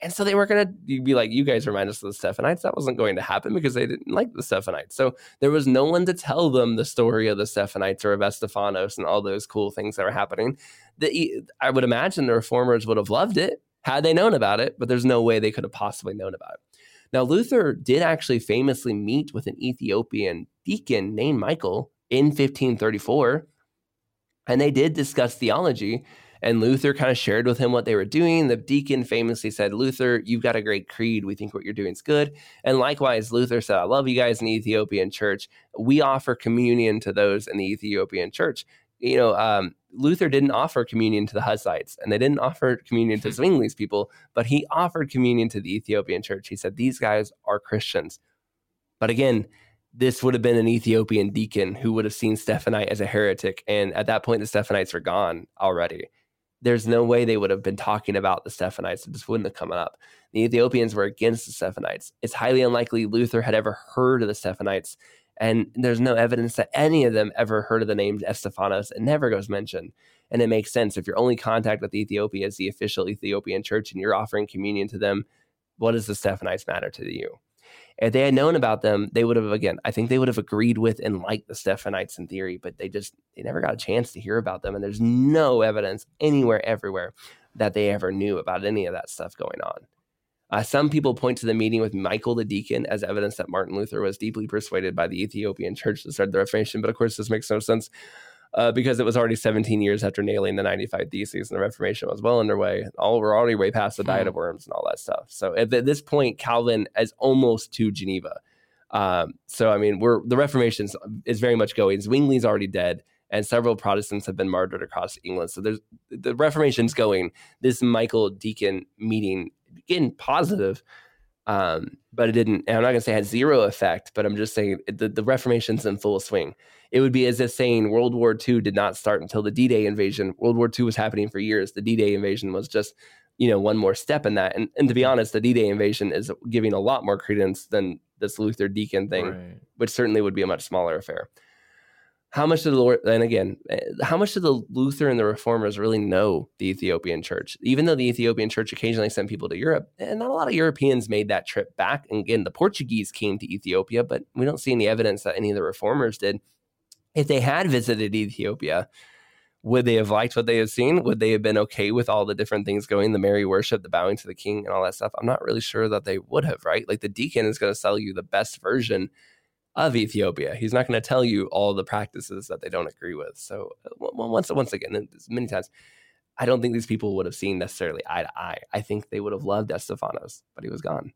And so they were going to be like, you guys remind us of the Stephanites. That wasn't going to happen because they didn't like the Stephanites. So there was no one to tell them the story of the Stephanites or of Estefanos and all those cool things that were happening. The, I would imagine the reformers would have loved it had they known about it, but there's no way they could have possibly known about it. Now, Luther did actually famously meet with an Ethiopian deacon named Michael in 1534, and they did discuss theology. And Luther kind of shared with him what they were doing. The deacon famously said, Luther, you've got a great creed. We think what you're doing is good. And likewise, Luther said, I love you guys in the Ethiopian church. We offer communion to those in the Ethiopian church. You know, um, Luther didn't offer communion to the Hussites and they didn't offer communion to Zwingli's people, but he offered communion to the Ethiopian church. He said, These guys are Christians. But again, this would have been an Ethiopian deacon who would have seen Stephanite as a heretic. And at that point, the Stephanites are gone already. There's no way they would have been talking about the Stephanites. It just wouldn't have come up. The Ethiopians were against the Stephanites. It's highly unlikely Luther had ever heard of the Stephanites. And there's no evidence that any of them ever heard of the name Estefanos. It never goes mentioned. And it makes sense. If your only contact with Ethiopia is the official Ethiopian church and you're offering communion to them, what does the Stephanites matter to you? If they had known about them, they would have, again, I think they would have agreed with and liked the Stephanites in theory, but they just, they never got a chance to hear about them. And there's no evidence anywhere, everywhere that they ever knew about any of that stuff going on. Uh, some people point to the meeting with Michael the deacon as evidence that Martin Luther was deeply persuaded by the Ethiopian church to start the Reformation, but of course, this makes no sense uh, because it was already 17 years after nailing the 95 Theses and the Reformation was well underway. All we're already way past the diet of worms and all that stuff. So at, at this point, Calvin is almost to Geneva. Um, so I mean, we're the Reformation is very much going. Zwingli's already dead and several Protestants have been martyred across England. So there's the Reformation's going. This Michael Deacon meeting again positive, um, but it didn't. I'm not going to say it had zero effect, but I'm just saying the, the Reformation's in full swing. It would be as if saying World War II did not start until the D-Day invasion. World War II was happening for years. The D-Day invasion was just you know one more step in that. And, and to be honest, the D-Day invasion is giving a lot more credence than this Luther Deacon thing, right. which certainly would be a much smaller affair how much did the Lord, and again, eh, how much did the Luther and the Reformers really know the Ethiopian church? Even though the Ethiopian church occasionally sent people to Europe, and eh, not a lot of Europeans made that trip back. And again, the Portuguese came to Ethiopia, but we don't see any evidence that any of the Reformers did. If they had visited Ethiopia, would they have liked what they had seen? Would they have been okay with all the different things going, the Mary worship, the bowing to the king, and all that stuff? I'm not really sure that they would have, right? Like the deacon is going to sell you the best version of Ethiopia. He's not going to tell you all the practices that they don't agree with. So once once again, many times, I don't think these people would have seen necessarily eye to eye. I think they would have loved Estefanos, but he was gone.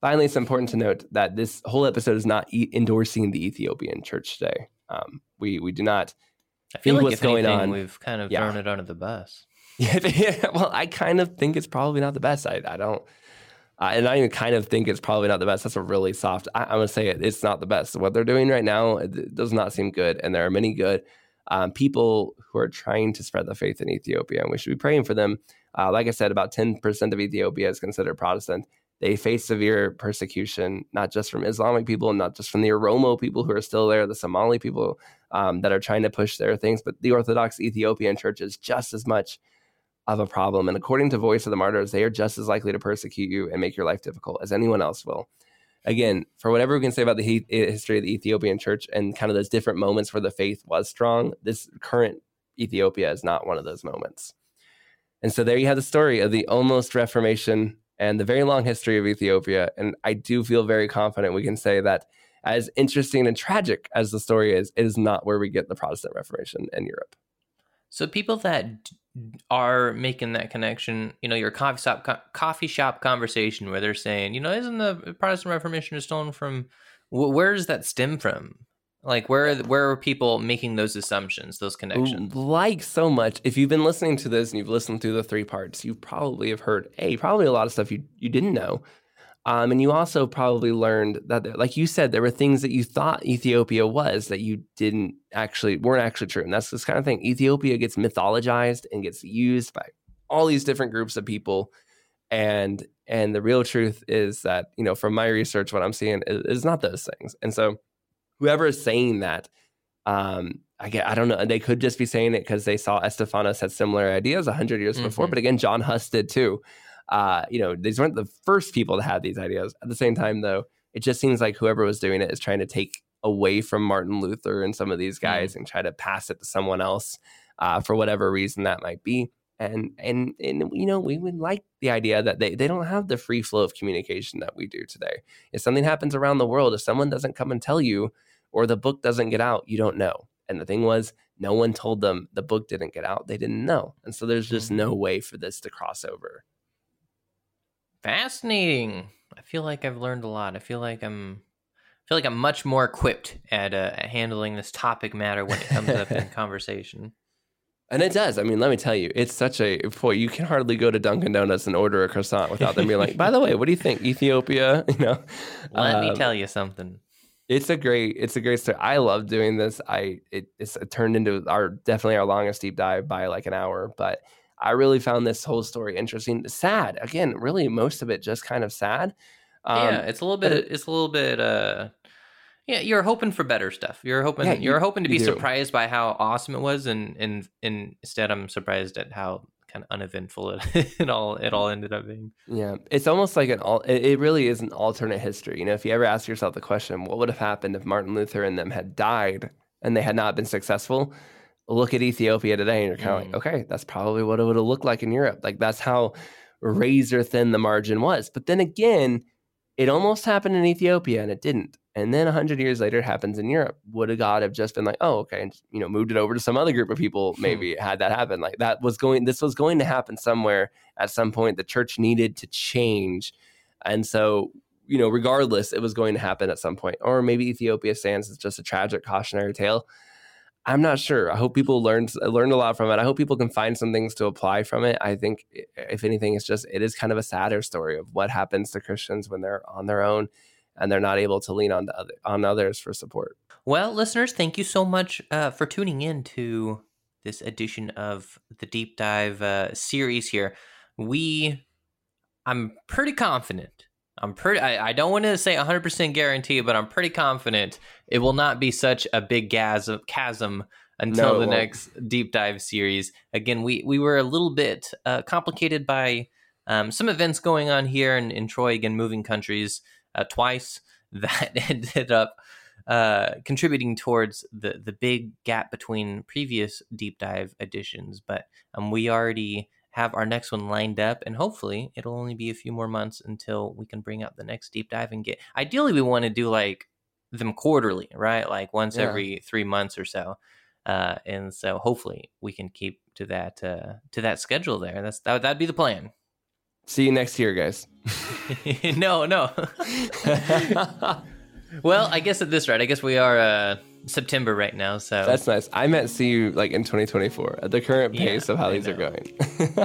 Finally, it's important to note that this whole episode is not e- endorsing the Ethiopian church today. Um, we we do not. I feel like what's going anything, on. We've kind of yeah. thrown it under the bus. Yeah, well, I kind of think it's probably not the best. I, I don't. Uh, and I even kind of think it's probably not the best. That's a really soft. I, am gonna say it. It's not the best. What they're doing right now it does not seem good, and there are many good um, people who are trying to spread the faith in Ethiopia, and we should be praying for them. Uh, like I said, about 10% of Ethiopia is considered Protestant. They face severe persecution, not just from Islamic people, and not just from the Oromo people who are still there, the Somali people um, that are trying to push their things, but the Orthodox Ethiopian Church is just as much of a problem. And according to Voice of the Martyrs, they are just as likely to persecute you and make your life difficult as anyone else will. Again, for whatever we can say about the eh, history of the Ethiopian church and kind of those different moments where the faith was strong, this current Ethiopia is not one of those moments. And so there you have the story of the almost Reformation and the very long history of Ethiopia. And I do feel very confident we can say that as interesting and tragic as the story is, it is not where we get the Protestant Reformation in Europe. So people that are making that connection, you know, your coffee shop co- coffee shop conversation where they're saying, you know, isn't the Protestant Reformation just stolen from? Where does that stem from? Like where where are people making those assumptions, those connections? Like so much, if you've been listening to this and you've listened through the three parts, you probably have heard, a probably a lot of stuff you you didn't know. Um, and you also probably learned that, like you said, there were things that you thought Ethiopia was that you didn't actually weren't actually true. And that's this kind of thing. Ethiopia gets mythologized and gets used by all these different groups of people. And and the real truth is that you know from my research, what I'm seeing is, is not those things. And so, whoever is saying that, um, I get I don't know. They could just be saying it because they saw Estefanos had similar ideas hundred years mm-hmm. before. But again, John Huss did too uh, you know, these weren't the first people to have these ideas. At the same time, though, it just seems like whoever was doing it is trying to take away from Martin Luther and some of these guys mm. and try to pass it to someone else uh, for whatever reason that might be. And and and you know, we would like the idea that they, they don't have the free flow of communication that we do today. If something happens around the world, if someone doesn't come and tell you, or the book doesn't get out, you don't know. And the thing was, no one told them the book didn't get out. They didn't know. And so there's just no way for this to cross over. Fascinating. I feel like I've learned a lot. I feel like I'm I feel like I'm much more equipped at, uh, at handling this topic matter when it comes up in conversation. And it does. I mean, let me tell you, it's such a boy. You can hardly go to Dunkin' Donuts and order a croissant without them being like, "By the way, what do you think, Ethiopia?" You know. Let um, me tell you something. It's a great, it's a great story. I love doing this. I it, it's it turned into our definitely our longest deep dive by like an hour, but I really found this whole story interesting. Sad again, really most of it just kind of sad. Um, yeah, it's a little bit. It, it's a little bit. uh yeah, you're hoping for better stuff. You're hoping yeah, you're hoping to be surprised by how awesome it was, and and and instead, I'm surprised at how kind of uneventful it, it all it all ended up being. Yeah, it's almost like an all. It really is an alternate history. You know, if you ever ask yourself the question, what would have happened if Martin Luther and them had died and they had not been successful? Look at Ethiopia today, and you're kind of mm. like, okay, that's probably what it would have looked like in Europe. Like that's how razor thin the margin was. But then again, it almost happened in Ethiopia, and it didn't and then 100 years later it happens in europe would a god have just been like oh okay and you know moved it over to some other group of people hmm. maybe had that happen like that was going this was going to happen somewhere at some point the church needed to change and so you know regardless it was going to happen at some point or maybe ethiopia stands as just a tragic cautionary tale i'm not sure i hope people learned learned a lot from it i hope people can find some things to apply from it i think if anything it's just it is kind of a sadder story of what happens to christians when they're on their own and they're not able to lean on other, on others for support. Well, listeners, thank you so much uh, for tuning in to this edition of the deep dive uh, series. Here, we, I'm pretty confident. I'm pretty. I, I don't want to say 100% guarantee, but I'm pretty confident it will not be such a big chasm, chasm until no, the next deep dive series. Again, we we were a little bit uh, complicated by um, some events going on here in, in Troy, again, moving countries uh, twice that ended up uh, contributing towards the the big gap between previous deep dive editions. But um, we already have our next one lined up, and hopefully it'll only be a few more months until we can bring out the next deep dive and get. Ideally, we want to do like them quarterly, right? Like once yeah. every three months or so. Uh, and so hopefully we can keep to that uh, to that schedule there. That's that that'd be the plan. See you next year, guys. no, no. well, I guess at this rate, I guess we are uh, September right now. So that's nice. I meant see you like in 2024 at the current pace yeah, of how I these know. are going.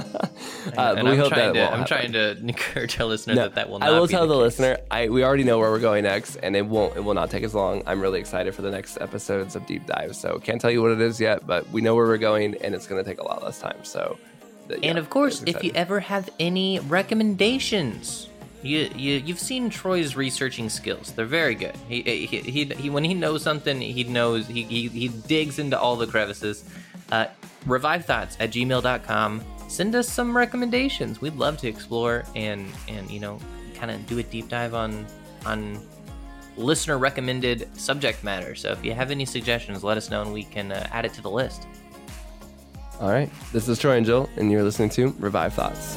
uh, we I'm hope that to, I'm happen. trying to encourage our listener no, that that will. not I will tell the, the listener. I we already know where we're going next, and it won't. It will not take as long. I'm really excited for the next episodes of deep dive. So can't tell you what it is yet, but we know where we're going, and it's going to take a lot less time. So that, yeah, and of course, if you ever have any recommendations, you, you you've seen Troy's researching skills. They're very good. He he, he, he when he knows something, he knows he, he, he digs into all the crevices. Uh, revive thoughts at gmail.com. Send us some recommendations. We'd love to explore and and you know kind of do a deep dive on on listener recommended subject matter. So if you have any suggestions, let us know and we can uh, add it to the list. All right. This is Troy and Jill, and you're listening to Revive Thoughts.